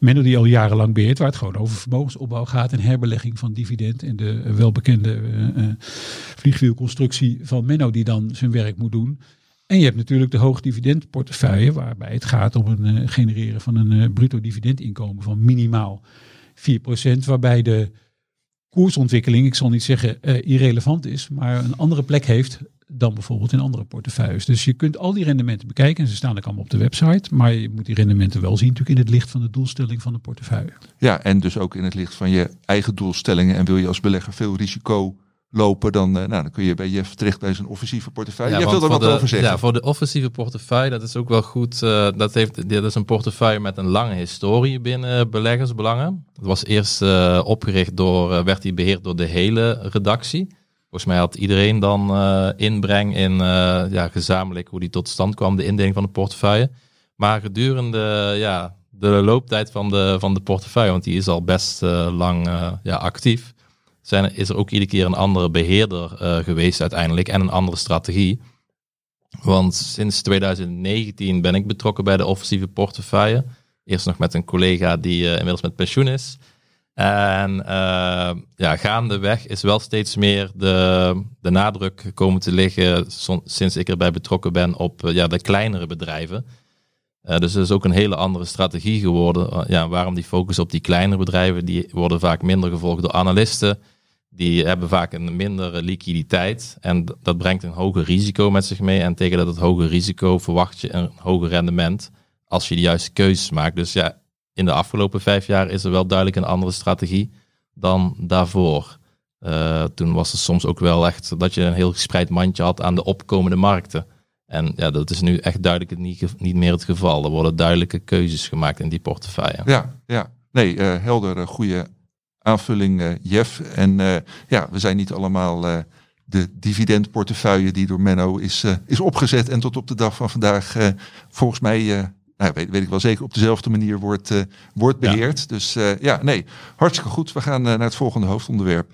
Menno die al jarenlang beheert, waar het gewoon over vermogensopbouw gaat en herbelegging van dividend. En de eh, welbekende vliegwielconstructie van Menno die dan zijn werk moet doen. En je hebt natuurlijk de hoogdividendportefeuille, waarbij het gaat om het genereren van een bruto dividendinkomen van minimaal 4%, waarbij de koersontwikkeling, ik zal niet zeggen irrelevant is, maar een andere plek heeft dan bijvoorbeeld in andere portefeuilles. Dus je kunt al die rendementen bekijken en ze staan ook allemaal op de website, maar je moet die rendementen wel zien natuurlijk in het licht van de doelstelling van de portefeuille. Ja, en dus ook in het licht van je eigen doelstellingen. En wil je als belegger veel risico lopen, dan, eh, nou, dan kun je bij Jeff terecht bij zijn offensieve portefeuille. Jij want wil er wat de, over zeggen. Ja, voor de offensieve portefeuille, dat is ook wel goed. eh, dat, heeft, dit is een portefeuille met een lange historie binnen beleggersbelangen. Het was eerst eh, opgericht door, werd die beheerd door de hele redactie. Volgens mij had iedereen dan eh, inbreng in eh, ja, gezamenlijk hoe die tot stand kwam, de indeling van de portefeuille. Maar gedurende ja, de looptijd van de, van de portefeuille, want die is al best eh, lang ja, actief, zijn, is er ook iedere keer een andere beheerder eh, geweest uiteindelijk en een andere strategie. Want sinds 2019 ben ik betrokken bij de offensieve portefeuille. Eerst nog met een collega die inmiddels met pensioen is. En eh, ja, gaandeweg is wel steeds meer de, de nadruk komen te liggen sinds ik erbij betrokken ben op eh, ja, de kleinere bedrijven. Eh, dus het is ook een hele andere strategie geworden. Ja, waarom die focus op die kleinere bedrijven? Die worden vaak minder gevolgd door analisten. Die hebben vaak een mindere liquiditeit. En dat brengt een hoger risico met zich mee. En tegen dat hoge risico verwacht je een hoger rendement als je de juiste keuzes maakt. Dus ja, in de afgelopen vijf jaar is er wel duidelijk een andere strategie dan daarvoor. Eh, toen was het soms ook wel echt dat je een heel gespreid mandje had aan de opkomende markten. En ja, dat is nu echt duidelijk niet, niet meer het geval. Er worden duidelijke keuzes gemaakt in die portefeuille. Ja, ja. Nee, eh, helder, eh, goede aanvulling, eh, Jeff. En ja, we zijn niet allemaal de dividendportefeuille die door Menno is, is opgezet en tot op de dag van vandaag volgens mij, nou, weet, weet ik wel zeker, op dezelfde manier wordt, eh, wordt beheerd. Dus eh, ja, nee, hartstikke goed. We gaan eh, naar het volgende hoofdonderwerp.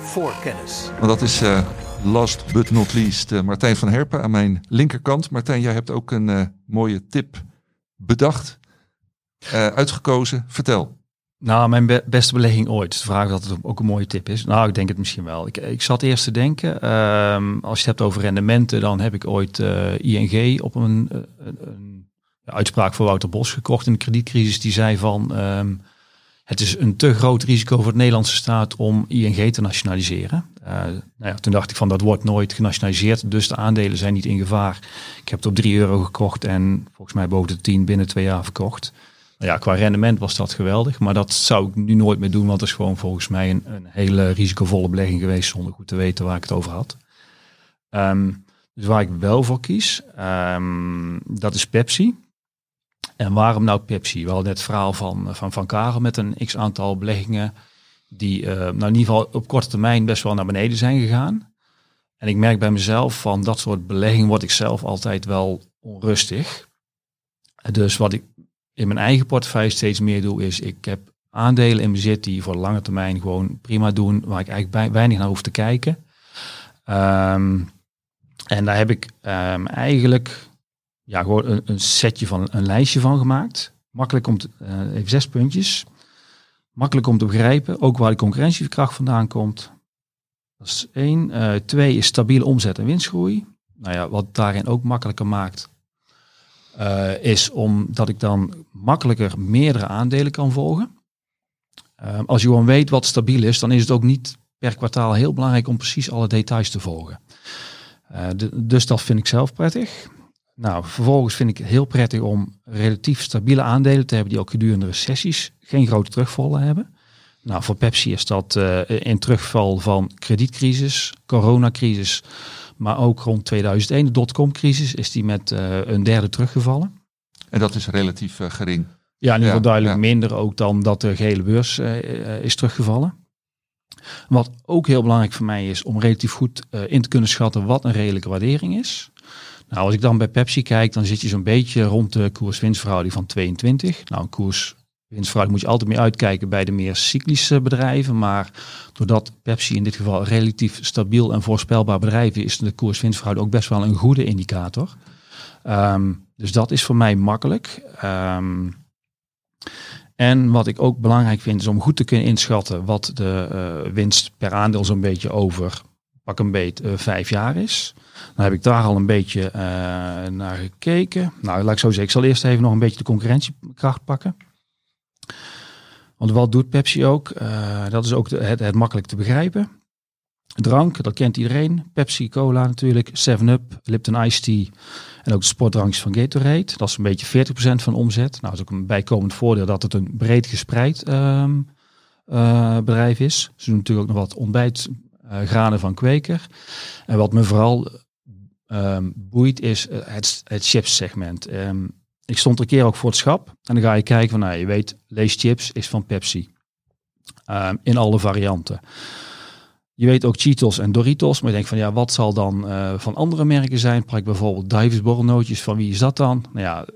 Voorkennis. Want dat is eh, last but not least eh, Martijn van Herpen aan mijn linkerkant. Martijn, jij hebt ook een eh, mooie tip bedacht, eh, uitgekozen. Vertel. Nou, mijn be- beste belegging ooit. De vraag dat ook een mooie tip is. Nou, ik denk het misschien wel. Ik, ik zat eerst te denken, ehm, als je het hebt over rendementen, dan heb ik ooit eh, ING op een, een, uitspraak voor Wouter Bos gekocht in de kredietcrisis. Die zei van, ehm, het is een te groot risico voor de Nederlandse staat om ING te nationaliseren. Eh, nou ja, toen dacht ik van, dat wordt nooit genationaliseerd, dus de aandelen zijn niet in gevaar. Ik heb het op 3 euro gekocht en volgens mij boven de 10 binnen twee jaar verkocht. Nou ja, qua rendement was dat geweldig, maar dat zou ik nu nooit meer doen, want dat is gewoon volgens mij een, een hele risicovolle belegging geweest zonder goed te weten waar ik het over had. Ehm, dus waar ik wel voor kies, ehm, dat is Pepsi. En waarom nou Pepsi? Wel net het verhaal van, van Van Karel met een x aantal beleggingen die eh, nou in ieder geval op korte termijn best wel naar beneden zijn gegaan. En ik merk bij mezelf van dat soort beleggingen word ik zelf altijd wel onrustig. Dus wat ik in mijn eigen portefeuille steeds meer doe, is ik heb aandelen in bezit die voor lange termijn gewoon prima doen, waar ik eigenlijk weinig naar hoef te kijken. Ehm, En daar heb ik ehm, eigenlijk ja, gewoon een, een setje van een lijstje van gemaakt. Makkelijk om te, eh, even zes puntjes. Makkelijk om te begrijpen, ook waar de concurrentiekracht vandaan komt. Dat is één. Eh, twee is stabiele omzet en winstgroei. Nou ja, wat daarin ook makkelijker maakt, eh, is omdat ik dan makkelijker meerdere aandelen kan volgen. Ehm, als je gewoon weet wat stabiel is, dan is het ook niet per kwartaal heel belangrijk om precies alle details te volgen. Dus dat vind ik zelf prettig. Nou, vervolgens vind ik het heel prettig om relatief stabiele aandelen te hebben die ook gedurende recessies geen grote terugvallen hebben. Nou, voor Pepsi is dat eh, in terugval van kredietcrisis, coronacrisis, maar ook rond 2001, de dotcom-crisis, is die met eh, een derde teruggevallen. En dat is relatief eh, gering. Ja, in ieder geval duidelijk ja. minder ook dan dat de gele beurs eh, eh, is teruggevallen. Wat ook heel belangrijk voor mij is om relatief goed eh, in te kunnen schatten wat een redelijke waardering is. Nou, als ik dan bij Pepsi kijk, dan zit je zo'n beetje rond de koers-winstverhouding van 22. Nou, een koers-winstverhouding moet je altijd mee uitkijken bij de meer cyclische bedrijven. Maar doordat Pepsi in dit geval een relatief stabiel en voorspelbaar bedrijf is, de koers-winstverhouding ook best wel een goede indicator. Ehm, dus dat is voor mij makkelijk. Ehm, en wat ik ook belangrijk vind is om goed te kunnen inschatten wat de eh, winst per aandeel zo'n beetje over pak een beet eh, vijf jaar is. Dan heb ik daar al een beetje eh, naar gekeken. Nou, laat ik zo zeggen, ik zal eerst even nog een beetje de concurrentiekracht pakken. Want wat doet Pepsi ook? Eh, dat is ook het, het makkelijk te begrijpen. Drank, dat kent iedereen. Pepsi, Cola natuurlijk, 7-Up, Lipton Ice Tea en ook de sportdrankjes van Gatorade. Dat is een beetje 40% van omzet. Nou, dat is ook een bijkomend voordeel dat het een breed gespreid ehm, eh, bedrijf is. Ze doen natuurlijk ook nog wat ontbijtgranen van Kweker. En wat me vooral ehm, boeit is eh, het, het chips segment. Ehm, ik stond een keer ook voor het schap. En dan ga je kijken van, nou, je weet, Lees Chips is van Pepsi. Ehm, in alle varianten. Je weet ook Cheetos en Doritos, maar je denkt van ja, wat zal dan eh, van andere merken zijn? Pak bijvoorbeeld Davis borrelnootjes, van wie is dat dan? Nou ja,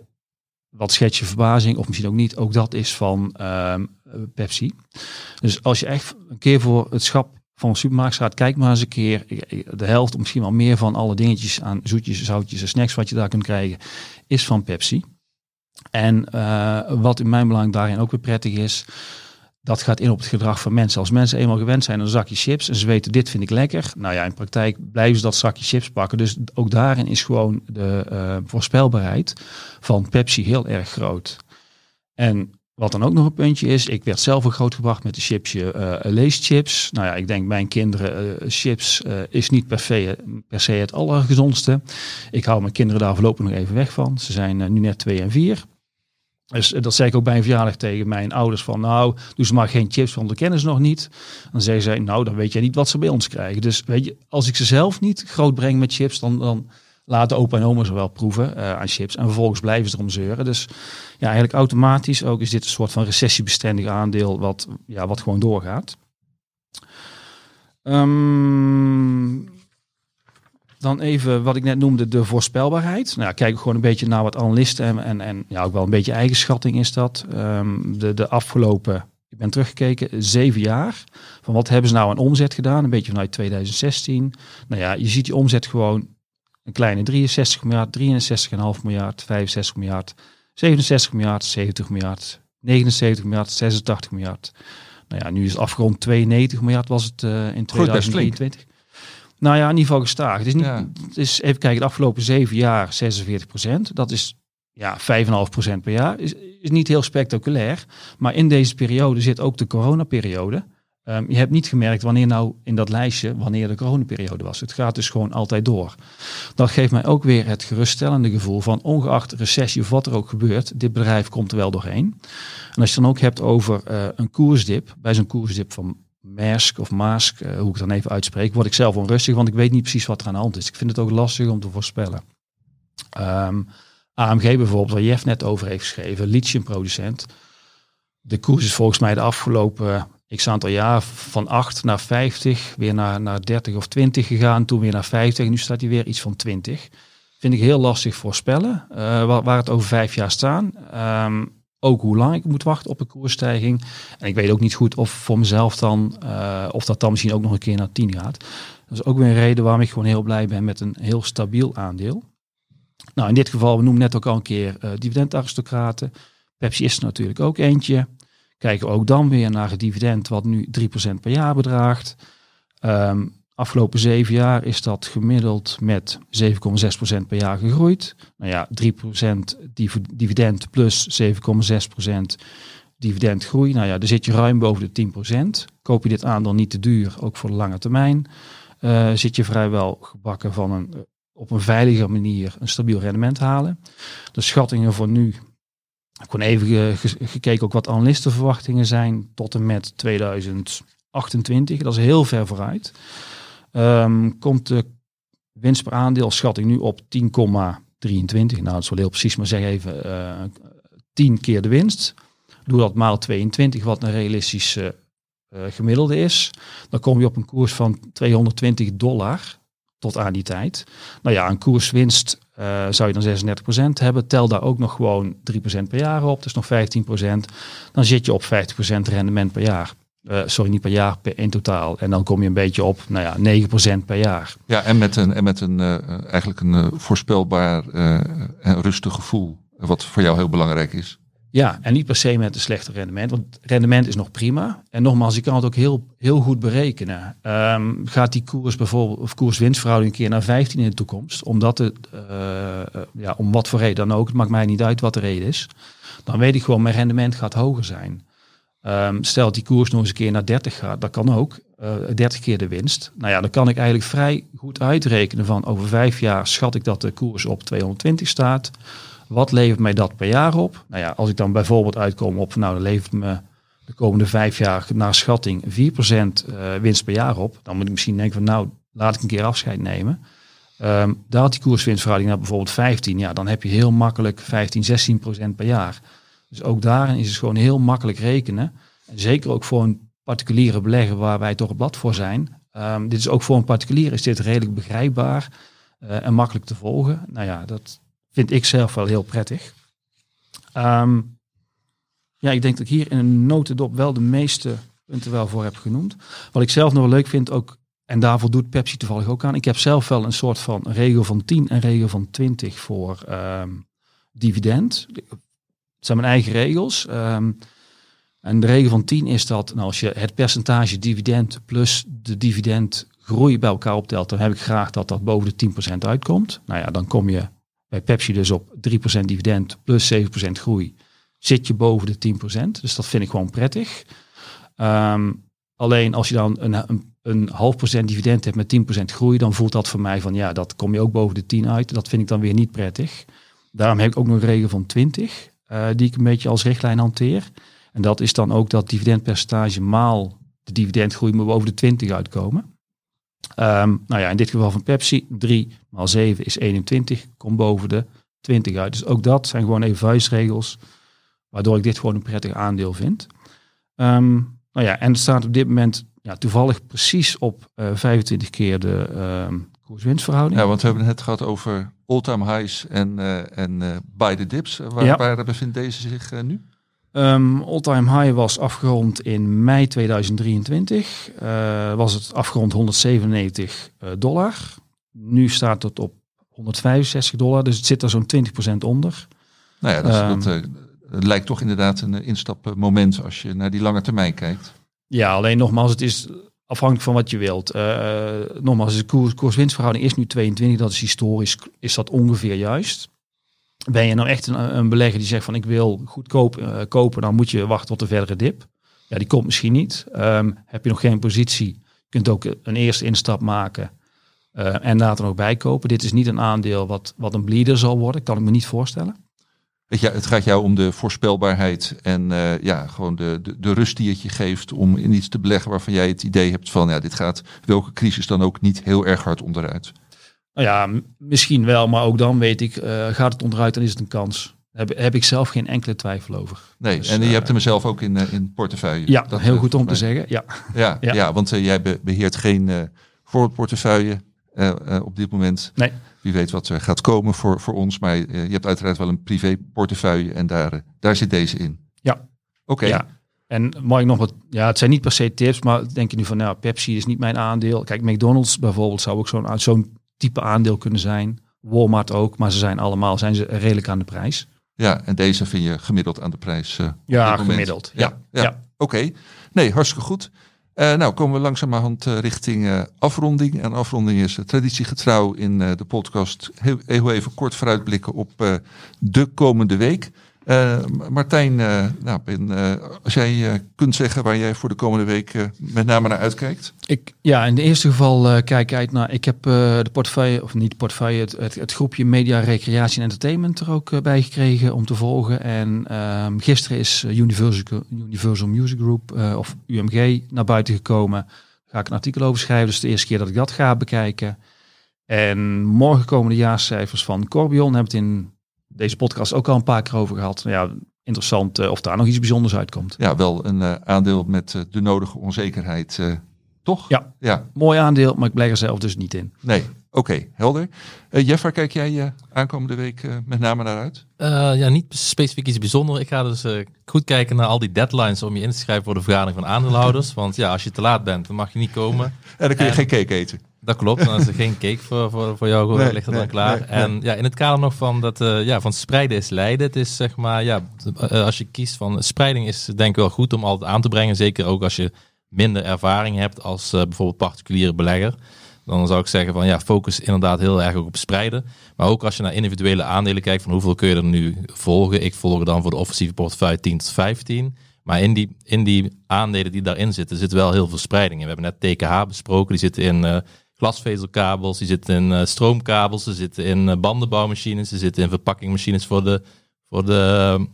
wat schets je verbazing, of misschien ook niet, ook dat is van Pepsi. Dus als je echt een keer voor het schap van een supermarkt kijk maar eens een keer. De helft misschien wel meer van alle dingetjes aan zoetjes, zoutjes en snacks wat je daar kunt krijgen, is van Pepsi. En eh, wat in mijn belang daarin ook weer prettig is, dat gaat in op het gedrag van mensen. Als mensen eenmaal gewend zijn aan een zakje chips en ze weten dit vind ik lekker. Nou ja, in praktijk blijven ze dat zakje chips pakken. Dus ook daarin is gewoon de eh, voorspelbaarheid van Pepsi heel erg groot. En wat dan ook nog een puntje is, ik werd zelf ook grootgebracht met de chipsje eh leeschips. Nou ja, ik denk mijn kinderen, eh, chips eh, is niet per se, per se het allergezondste. Ik hou mijn kinderen daar voorlopig nog even weg van. Ze zijn nu net twee en vier. Dus dat zei ik ook bij een verjaardag tegen mijn ouders van nou, doe ze maar geen chips, want we kennen ze nog niet. Dan zeggen zij, nou dan weet jij niet wat ze bij ons krijgen. Dus weet je, als ik ze zelf niet groot breng met chips, dan, dan laten opa en oma wel proeven eh, aan chips. En vervolgens blijven ze erom zeuren. Dus ja, eigenlijk automatisch ook is dit een soort van recessiebestendig aandeel wat, ja, wat gewoon doorgaat. Ehm, dan even wat ik net noemde, de voorspelbaarheid. Nou, kijk gewoon een beetje naar wat analisten en, en, en ja, ook wel een beetje eigen schatting is dat. Ehm, de, de afgelopen, ik ben teruggekeken, zeven jaar. Van wat hebben ze nou aan omzet gedaan? Een beetje vanuit 2016. Nou ja, je ziet die omzet gewoon een kleine 63 miljard, 63,5 miljard, 65 miljard, 67 miljard, 70 miljard, 79 miljard, 86 miljard. Nou ja, nu is het afgerond 92 miljard was het eh, in Groeit best flink. 2023. Nou ja, in ieder geval gestaag. Het is, niet, Ja. het is even kijken, de afgelopen zeven jaar 46 procent. Dat is ja, 5,5 procent per jaar. Is, is niet heel spectaculair. Maar in deze periode zit ook de coronaperiode. Ehm, je hebt niet gemerkt wanneer nou in dat lijstje, wanneer de coronaperiode was. Het gaat dus gewoon altijd door. Dat geeft mij ook weer het geruststellende gevoel van ongeacht recessie of wat er ook gebeurt, dit bedrijf komt er wel doorheen. En als je dan ook hebt over eh, een koersdip, bij zo'n koersdip van Maersk of Maersk, eh, hoe ik dan even uitspreek, word ik zelf onrustig, want ik weet niet precies wat er aan de hand is. Ik vind het ook lastig om te voorspellen. Ehm, AMG bijvoorbeeld, waar Jeff net over heeft geschreven, lithiumproducent. De koers is volgens mij de afgelopen x aantal jaar van 8 naar 50, weer naar, naar 30 of 20 gegaan, toen weer naar 50 en nu staat hij weer iets van 20. Vind ik heel lastig voorspellen, eh, waar, waar het over vijf jaar staan. Ehm, ook hoe lang ik moet wachten op een koersstijging. En ik weet ook niet goed of voor mezelf dan, eh, of dat dan misschien ook nog een keer naar 10 gaat. Dat is ook weer een reden waarom ik gewoon heel blij ben met een heel stabiel aandeel. Nou, in dit geval, we noemen net ook al een keer uh, dividendaristocraten. Pepsi is er natuurlijk ook eentje. Kijken we ook dan weer naar het dividend, wat nu 3% per jaar bedraagt. Um, afgelopen zeven jaar is dat gemiddeld met 7,6% per jaar gegroeid. Nou ja, 3% dividend plus 7,6% dividendgroei. Nou ja, daar zit je ruim boven de 10%. Koop je dit aandeel niet te duur, ook voor de lange termijn, uh, zit je vrijwel gebakken van een, op een veilige manier een stabiel rendement halen. De schattingen voor nu, heb gewoon even gekeken ook wat analistenverwachtingen zijn tot en met 2028. Dat is heel ver vooruit. Um, komt de winst per aandeel schatting nu op 10,23. Nou, dat zal heel precies maar zeggen even uh, eh, 10 keer de winst. Doe dat maal 22, wat een realistische uh, gemiddelde is. Dan kom je op een koers van 220 dollar tot aan die tijd. Nou ja, een koerswinst uh, zou je dan 36% hebben. Tel daar ook nog gewoon 3% per jaar op, dus nog 15%. Dan zit je op 50% rendement per jaar. Uh, sorry, niet per jaar, per, in totaal. En dan kom je een beetje op, nou ja, 9% per jaar. Ja, en met een, en met een uh, eigenlijk een voorspelbaar en rustig gevoel. Wat voor jou heel belangrijk is. Ja, en niet per se met een slechte rendement. Want rendement is nog prima. En nogmaals, je kan het ook heel, heel goed berekenen. Um, gaat die koers bijvoorbeeld, of koers-winstverhouding een keer naar 15 in de toekomst, omdat het, ja, om wat voor reden dan ook, het maakt mij niet uit wat de reden is. Dan weet ik gewoon, mijn rendement gaat hoger zijn. Um, stel die koers nog eens een keer naar 30 gaat, dat kan ook. Uh, eh, 30 keer de winst. Nou ja, dan kan ik eigenlijk vrij goed uitrekenen van over vijf jaar schat ik dat de koers op 220 staat. Wat levert mij dat per jaar op? Nou ja, als ik dan bijvoorbeeld uitkom op, nou levert me de komende vijf jaar naar schatting 4% uh, eh, winst per jaar op. Dan moet ik misschien denken van nou, laat ik een keer afscheid nemen. Um, daalt die koerswinstverhouding naar bijvoorbeeld 15, ja, dan heb je heel makkelijk 15, 16% per jaar. Dus ook daarin is het gewoon heel makkelijk rekenen. En zeker ook voor een particuliere belegger waar wij toch het blad voor zijn. Um, dit is ook voor een particulier is dit redelijk begrijpbaar uh, en makkelijk te volgen. Nou ja, dat vind ik zelf wel heel prettig. Um, ja, ik denk dat ik hier in een notendop wel de meeste punten wel voor heb genoemd. Wat ik zelf nog wel leuk vind, ook, en daarvoor doet Pepsi toevallig ook aan. Ik heb zelf wel een soort van regel van 10 en regel van 20 voor um, dividend. Het zijn mijn eigen regels. Um, en de regel van 10 is dat nou, als je het percentage dividend plus de dividendgroei bij elkaar optelt, dan heb ik graag dat dat boven de 10% uitkomt. Nou ja, dan kom je bij Pepsi dus op 3% dividend plus 7% groei. Zit je boven de 10%. Dus dat vind ik gewoon prettig. Um, alleen als je dan een, een, een half procent dividend hebt met 10% groei, dan voelt dat voor mij van ja, dat kom je ook boven de 10 uit. Dat vind ik dan weer niet prettig. Daarom heb ik ook nog een regel van 20. Uh, die ik een beetje als richtlijn hanteer. En dat is dan ook dat dividendpercentage maal de dividendgroei moet boven de 20 uitkomen. Um, nou ja, in dit geval van Pepsi, 3 maal 7 is 21, komt boven de 20 uit. Dus ook dat zijn gewoon even vuistregels, waardoor ik dit gewoon een prettig aandeel vind. Um, nou ja, en het staat op dit moment ja, toevallig precies op uh, 25 keer de um, koers-winstverhouding. Ja, want we hebben het gehad over all-time highs en, uh, en uh, buy the dips. Waar, ja. waar bevindt deze zich uh, nu? Um, all-time high was afgerond in mei 2023. was het afgerond 197 dollar. Nu staat het op 165 dollar, dus het zit er zo'n 20% onder. Nou ja, dat, um, dat lijkt toch inderdaad een instapmoment als je naar die lange termijn kijkt. Ja, alleen nogmaals, het is afhankelijk van wat je wilt. Uh, nogmaals, de koers, koers-winstverhouding is nu 22. Dat is historisch, is dat ongeveer juist. Ben je nou echt een, een belegger die zegt van ik wil goedkoop uh, kopen, dan moet je wachten tot de verdere dip. Ja, die komt misschien niet. Um, heb je nog geen positie, je kunt ook een eerste instap maken uh, en later nog bijkopen. Dit is niet een aandeel wat, wat een bleeder zal worden, kan ik me niet voorstellen. Weet je, het gaat jou om de voorspelbaarheid en uh, ja, gewoon de, de, de, rust die het je geeft om in iets te beleggen waarvan jij het idee hebt van ja, dit gaat welke crisis dan ook niet heel erg hard onderuit. Nou ja, misschien wel, maar ook dan weet ik, uh, gaat het onderuit, dan is het een kans. Daar heb, heb ik zelf geen enkele twijfel over. Nee, dus, en je uh, hebt hem zelf ook in, in portefeuille. Ja, dat, heel goed om te zeggen. Ja, ja, [LAUGHS] ja. ja want jij be beheert geen voorportefeuille op dit moment. Nee. Wie weet wat er gaat komen voor, voor ons. Maar uh, je hebt uiteraard wel een privé portefeuille en daar, uh, daar zit deze in. Ja. Oké. Okay. Ja. En mag ik nog wat, ja, het zijn niet per se tips, maar denk je nu van, nou, Pepsi is niet mijn aandeel. Kijk, McDonald's bijvoorbeeld zou ook zo'n zo'n type aandeel kunnen zijn. Walmart ook, maar ze zijn allemaal, zijn ze redelijk aan de prijs. Ja, en deze vind je gemiddeld aan de prijs. eh, Ja, gemiddeld. Ja, ja. Ja. oké. Nee, hartstikke goed. Eh, nou, komen we langzamerhand eh, richting eh, afronding. En afronding is uh, traditiegetrouw in eh, de podcast. Heel, heel even kort vooruitblikken op eh, de komende week. Eh, Martijn, eh, nou, ben, eh, als jij kunt zeggen waar jij voor de komende week met name naar uitkijkt. Ik, ja, in het eerste geval kijk ik uit naar. Ik heb de portefeuille, of niet portefeuille, het, het, groepje Media, Recreatie en Entertainment er ook bij gekregen om te volgen. En ehm, gisteren is Universal, Universal Music Group, of UMG, naar buiten gekomen. Daar ga ik een artikel over schrijven. Dus de eerste keer dat ik dat ga bekijken. En morgen komen de jaarcijfers van Corbion. Hebben het in deze podcast ook al een paar keer over gehad. Ja, interessant eh, of daar nog iets bijzonders uitkomt. Ja, wel een eh, aandeel met eh, de nodige onzekerheid, eh, toch? Ja. Ja, Mooi aandeel, maar ik blijf er zelf dus niet in. nee. Oké, helder. Eh Jeff, waar kijk jij eh, aankomende week eh, met name naar uit? Eh, ja, niet specifiek iets bijzonders. Ik ga dus eh, goed kijken naar al die deadlines om je in te schrijven voor de vergadering van aandeelhouders. [LAUGHS] Want ja, als je te laat bent, dan mag je niet komen. [LAUGHS] En dan kun je En- geen cake eten. Dat klopt, dan is er geen cake voor, voor, voor jou, Nee, ligt er nee, dan klaar. nee, en ja, in het kader nog van dat, eh, ja, van spreiden is lijden. Het is zeg maar, ja, eh, als je kiest van spreiding is denk ik wel goed om altijd aan te brengen. Zeker ook als je minder ervaring hebt als eh, bijvoorbeeld particuliere belegger. Dan zou ik zeggen van ja, focus inderdaad heel erg ook op spreiden. Maar ook als je naar individuele aandelen kijkt, van hoeveel kun je er nu volgen? Ik volg dan voor de offensieve portefeuille 10 tot 15. Maar in die, in die aandelen die daarin zitten, zit wel heel veel spreiding in. We hebben net TKH besproken, die zitten in glasvezelkabels, die zitten in eh, stroomkabels, ze zitten in eh, bandenbouwmachines, ze zitten in verpakkingmachines voor de, voor de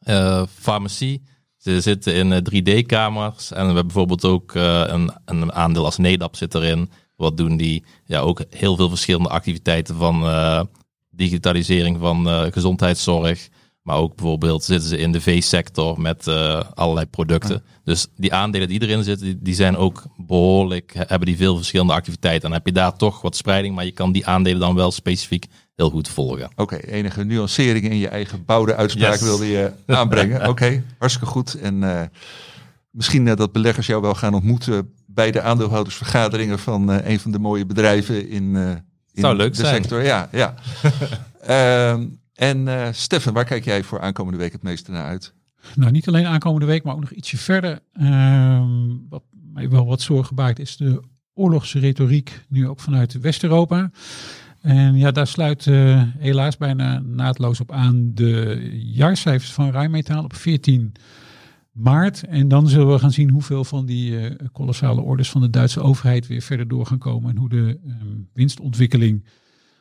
eh, farmacie. Ze zitten in eh, 3D-kamers en we hebben bijvoorbeeld ook een, een aandeel als NEDAP zit erin. Wat doen die? Ja, ook heel veel verschillende activiteiten van digitalisering van gezondheidszorg. Maar ook bijvoorbeeld zitten ze in de veesector met eh, allerlei producten. Dus die aandelen die erin zitten, die, die zijn ook behoorlijk, hebben die veel verschillende activiteiten. Dan heb je daar toch wat spreiding, maar je kan die aandelen dan wel specifiek heel goed volgen. Oké, enige nuanceringen in je eigen bouwde uitspraak Yes. wilde je [LAUGHS] aanbrengen. Oké, hartstikke goed. En eh, misschien eh, dat beleggers jou wel gaan ontmoeten bij de aandeelhoudersvergaderingen van een van de mooie bedrijven in, in Zou leuk de zijn. sector. Ja, ja. [LAUGHS] En eh Stefan, waar kijk jij voor aankomende week het meeste naar uit? Nou, niet alleen aankomende week, maar ook nog ietsje verder. Ehm, wat mij wel wat zorgen baart, is de oorlogsretoriek nu ook vanuit West-Europa. En ja, daar sluit eh, helaas bijna naadloos op aan de jaarcijfers van Rijnmetaal op 14 maart. En dan zullen we gaan zien hoeveel van die eh, kolossale orders van de Duitse overheid weer verder door gaan komen. En hoe de ehm, winstontwikkeling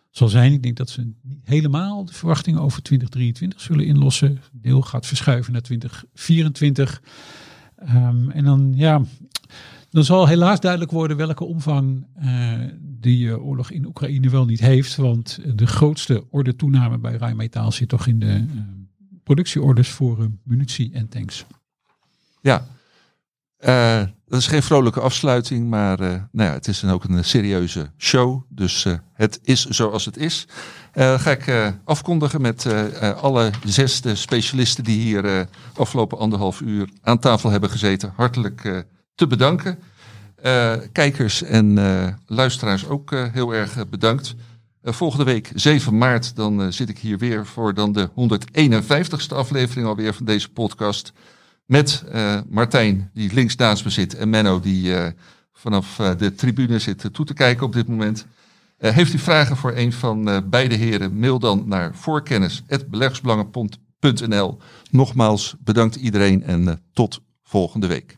zal zijn. Ik denk dat ze niet helemaal de verwachtingen over 2023 zullen inlossen. Deel gaat verschuiven naar 2024. Ehm, en dan, ja, dan zal helaas duidelijk worden welke omvang eh, die eh, oorlog in Oekraïne wel niet heeft. Want de grootste orde toename bij Rijnmetaal zit toch in de eh, productieorders voor munitie en tanks. Ja, Eh, dat is geen vrolijke afsluiting, maar eh, nou ja, het is dan ook een serieuze show. Dus eh, het is zoals het is. Eh, ga ik afkondigen met alle zes de specialisten die hier afgelopen anderhalf uur aan tafel hebben gezeten. Hartelijk te bedanken. Kijkers en luisteraars ook heel erg bedankt. Volgende week, 7 maart, dan zit ik hier weer voor dan de 151ste aflevering alweer van deze podcast. Met eh, Martijn, die links naast me zit, en Menno, die eh, vanaf eh, de tribune zit toe te kijken op dit moment. Heeft u vragen voor een van beide heren, mail dan naar voorkennis.beleggersbelangen.nl. Nogmaals, bedankt iedereen en tot volgende week.